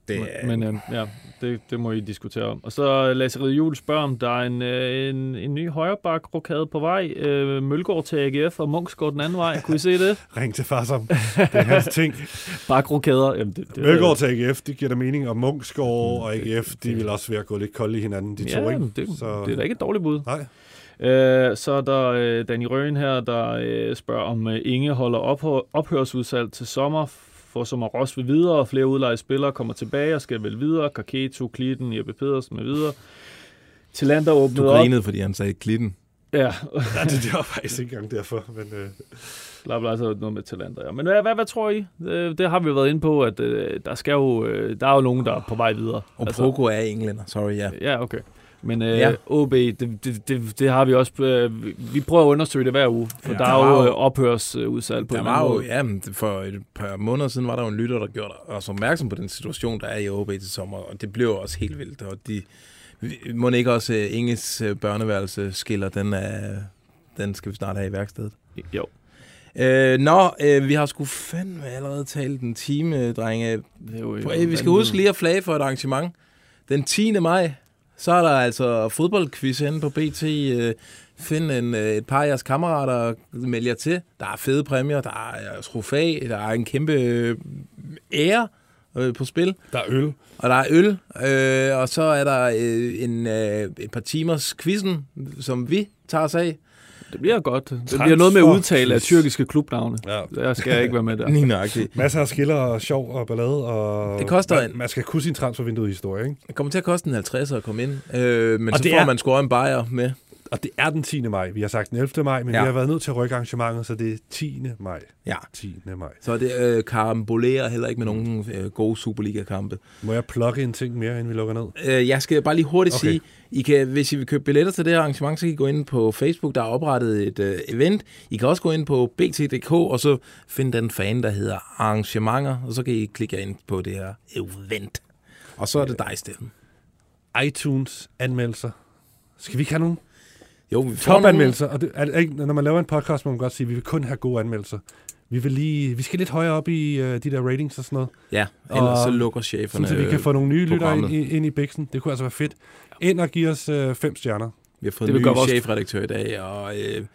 det er... Men øh, ja, det, det må I diskutere om. Og så Lasse Juhl spørger, om der er en, øh, en, en ny højreback rokade på vej. Øh, Mølgaard til AGF og Munksgaard den anden vej. Kunne I se det? [laughs] Ring til far som. Det er hans ting. [laughs] Bakrokader. Jamen, det, det, Mølgaard til AGF, det giver da mening. Og Munksgaard og AGF, de vil også være at gå lidt kolde i hinanden, de ja, to, ikke? det, Så- det er da ikke et dårligt bud. Nej. Øh, så er der øh, Danny Røen her, der øh, spørger, om øh, Inge holder ophør, ophørsudsalg til sommer, for som at Ross vil videre, og flere udlejede spillere kommer tilbage og skal vel videre. Kaketo, Klitten, Jeppe Pedersen med videre. Tillander Du åbnede op. grinede, fordi han sagde klitten. Ja, [laughs] Ja, det, det var faktisk ikke engang derfor, men... Øh, bla bla, så noget med Tillander. Ja. Men hvad, hvad, hvad tror I? Det, det har vi jo været inde på, at øh, der, skal jo, øh, der er jo nogen, der er på vej videre. Og altså, Pogo er englænder, sorry, ja. Ja, okay. Men øh, Ja. OB, det, det, det, det har vi også... Øh, vi- prøver at undersøge det hver uge, for Ja, der der er jo jo- øh, ophørsudsalg på Der var jo, ja, for et par måneder siden var der jo en lytter, der gjorde os opmærksom på den situation, der er i OB til sommer, og det blev jo også helt vildt, og de, må ikke også uh, Inges uh, børneværelse skiller, den, er, den skal vi snart have i værkstedet. Jo. Øh, nå, øh, vi har sgu fandme allerede talt en time, drenge. Jo, Øh, vi skal huske lige at flage for et arrangement. Den 10. maj, så er der altså fodboldquiz henne på BT. Øh, find en, øh, et par af jeres kammerater og meld jer til. Der er fede præmier, der er trofæ, der er en kæmpe øh, ære øh, på spil. Der er øl. Og der er øl, øh, og så er der øh, en, øh, et par timers quizzen, som vi tager os af. Det bliver godt. Det bliver noget med at udtale af Transfer- tyrkiske klubnavne. Ja. Der skal jeg ikke være med der. [laughs] Lige nøjagtigt. Masser af skiller og sjov og ballade. Og Det koster man, en- man skal kunne sin transfervindue i historie, ikke? Det kommer til at koste en 50 at komme ind, øh, men Og så det får er- man også en bajer med. Og det er den 10. maj. Vi har sagt den 11. maj, men Ja. vi har været nødt til at rykke arrangementet, så det er 10. maj. Ja. 10. maj. Så det øh, karambolerer heller ikke med nogen øh, gode Superliga-kampe. Må jeg plukke en ting mere, inden vi lukker ned? Øh, jeg skal bare lige hurtigt Okay. sige, I kan, hvis I vil købe billetter til det her arrangement, så kan I gå ind på Facebook, der er oprettet et øh, event. I kan også gå ind på bt.dk, og så finde den fan, der hedder arrangementer, og så kan I klikke ind på det her event. Og så er det dig, Steffen. iTunes anmeldelser. Skal vi ikke have nogen? Jo, vi får Top-anmeldelser. Og det, er, ikke, når man laver en podcast, må man godt sige, at vi vil kun have gode anmeldelser. Vi, vil lige, vi skal lidt højere op i uh, de der ratings og sådan noget. Ja, ellers så lukker cheferne så vi kan få nogle nye lyttere ind, ind i biksen. Det kunne altså være fedt. Ind og give os uh, fem stjerner. Vi har fået Det en ny chefredaktør i dag, og, øh,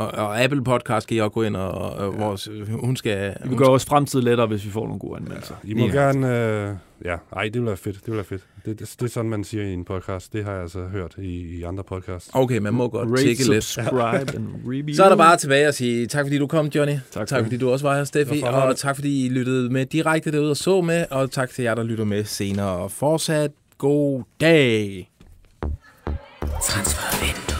og, og Apple Podcast kan I også gå ind, og, og vores, hun skal... Det hun gøre vores fremtid lettere, hvis vi får nogle gode anmeldelser. I må Lige gerne... Øh, ja, ej, det vil være fedt. Det vil være fedt. Det, det, det er sådan, man siger i en podcast. Det har jeg altså hørt i, i andre podcasts. Okay, man må godt Rate, tjekke lidt. subscribe and [laughs] review. Så er der bare tilbage at sige tak, fordi du kom, Johnny. Tak tak for fordi du også var her, Steffi. Det. Og tak, fordi I lyttede med direkte derude og så med. Og tak til jer, der lytter med senere. Og fortsat god dag. Transfervindue.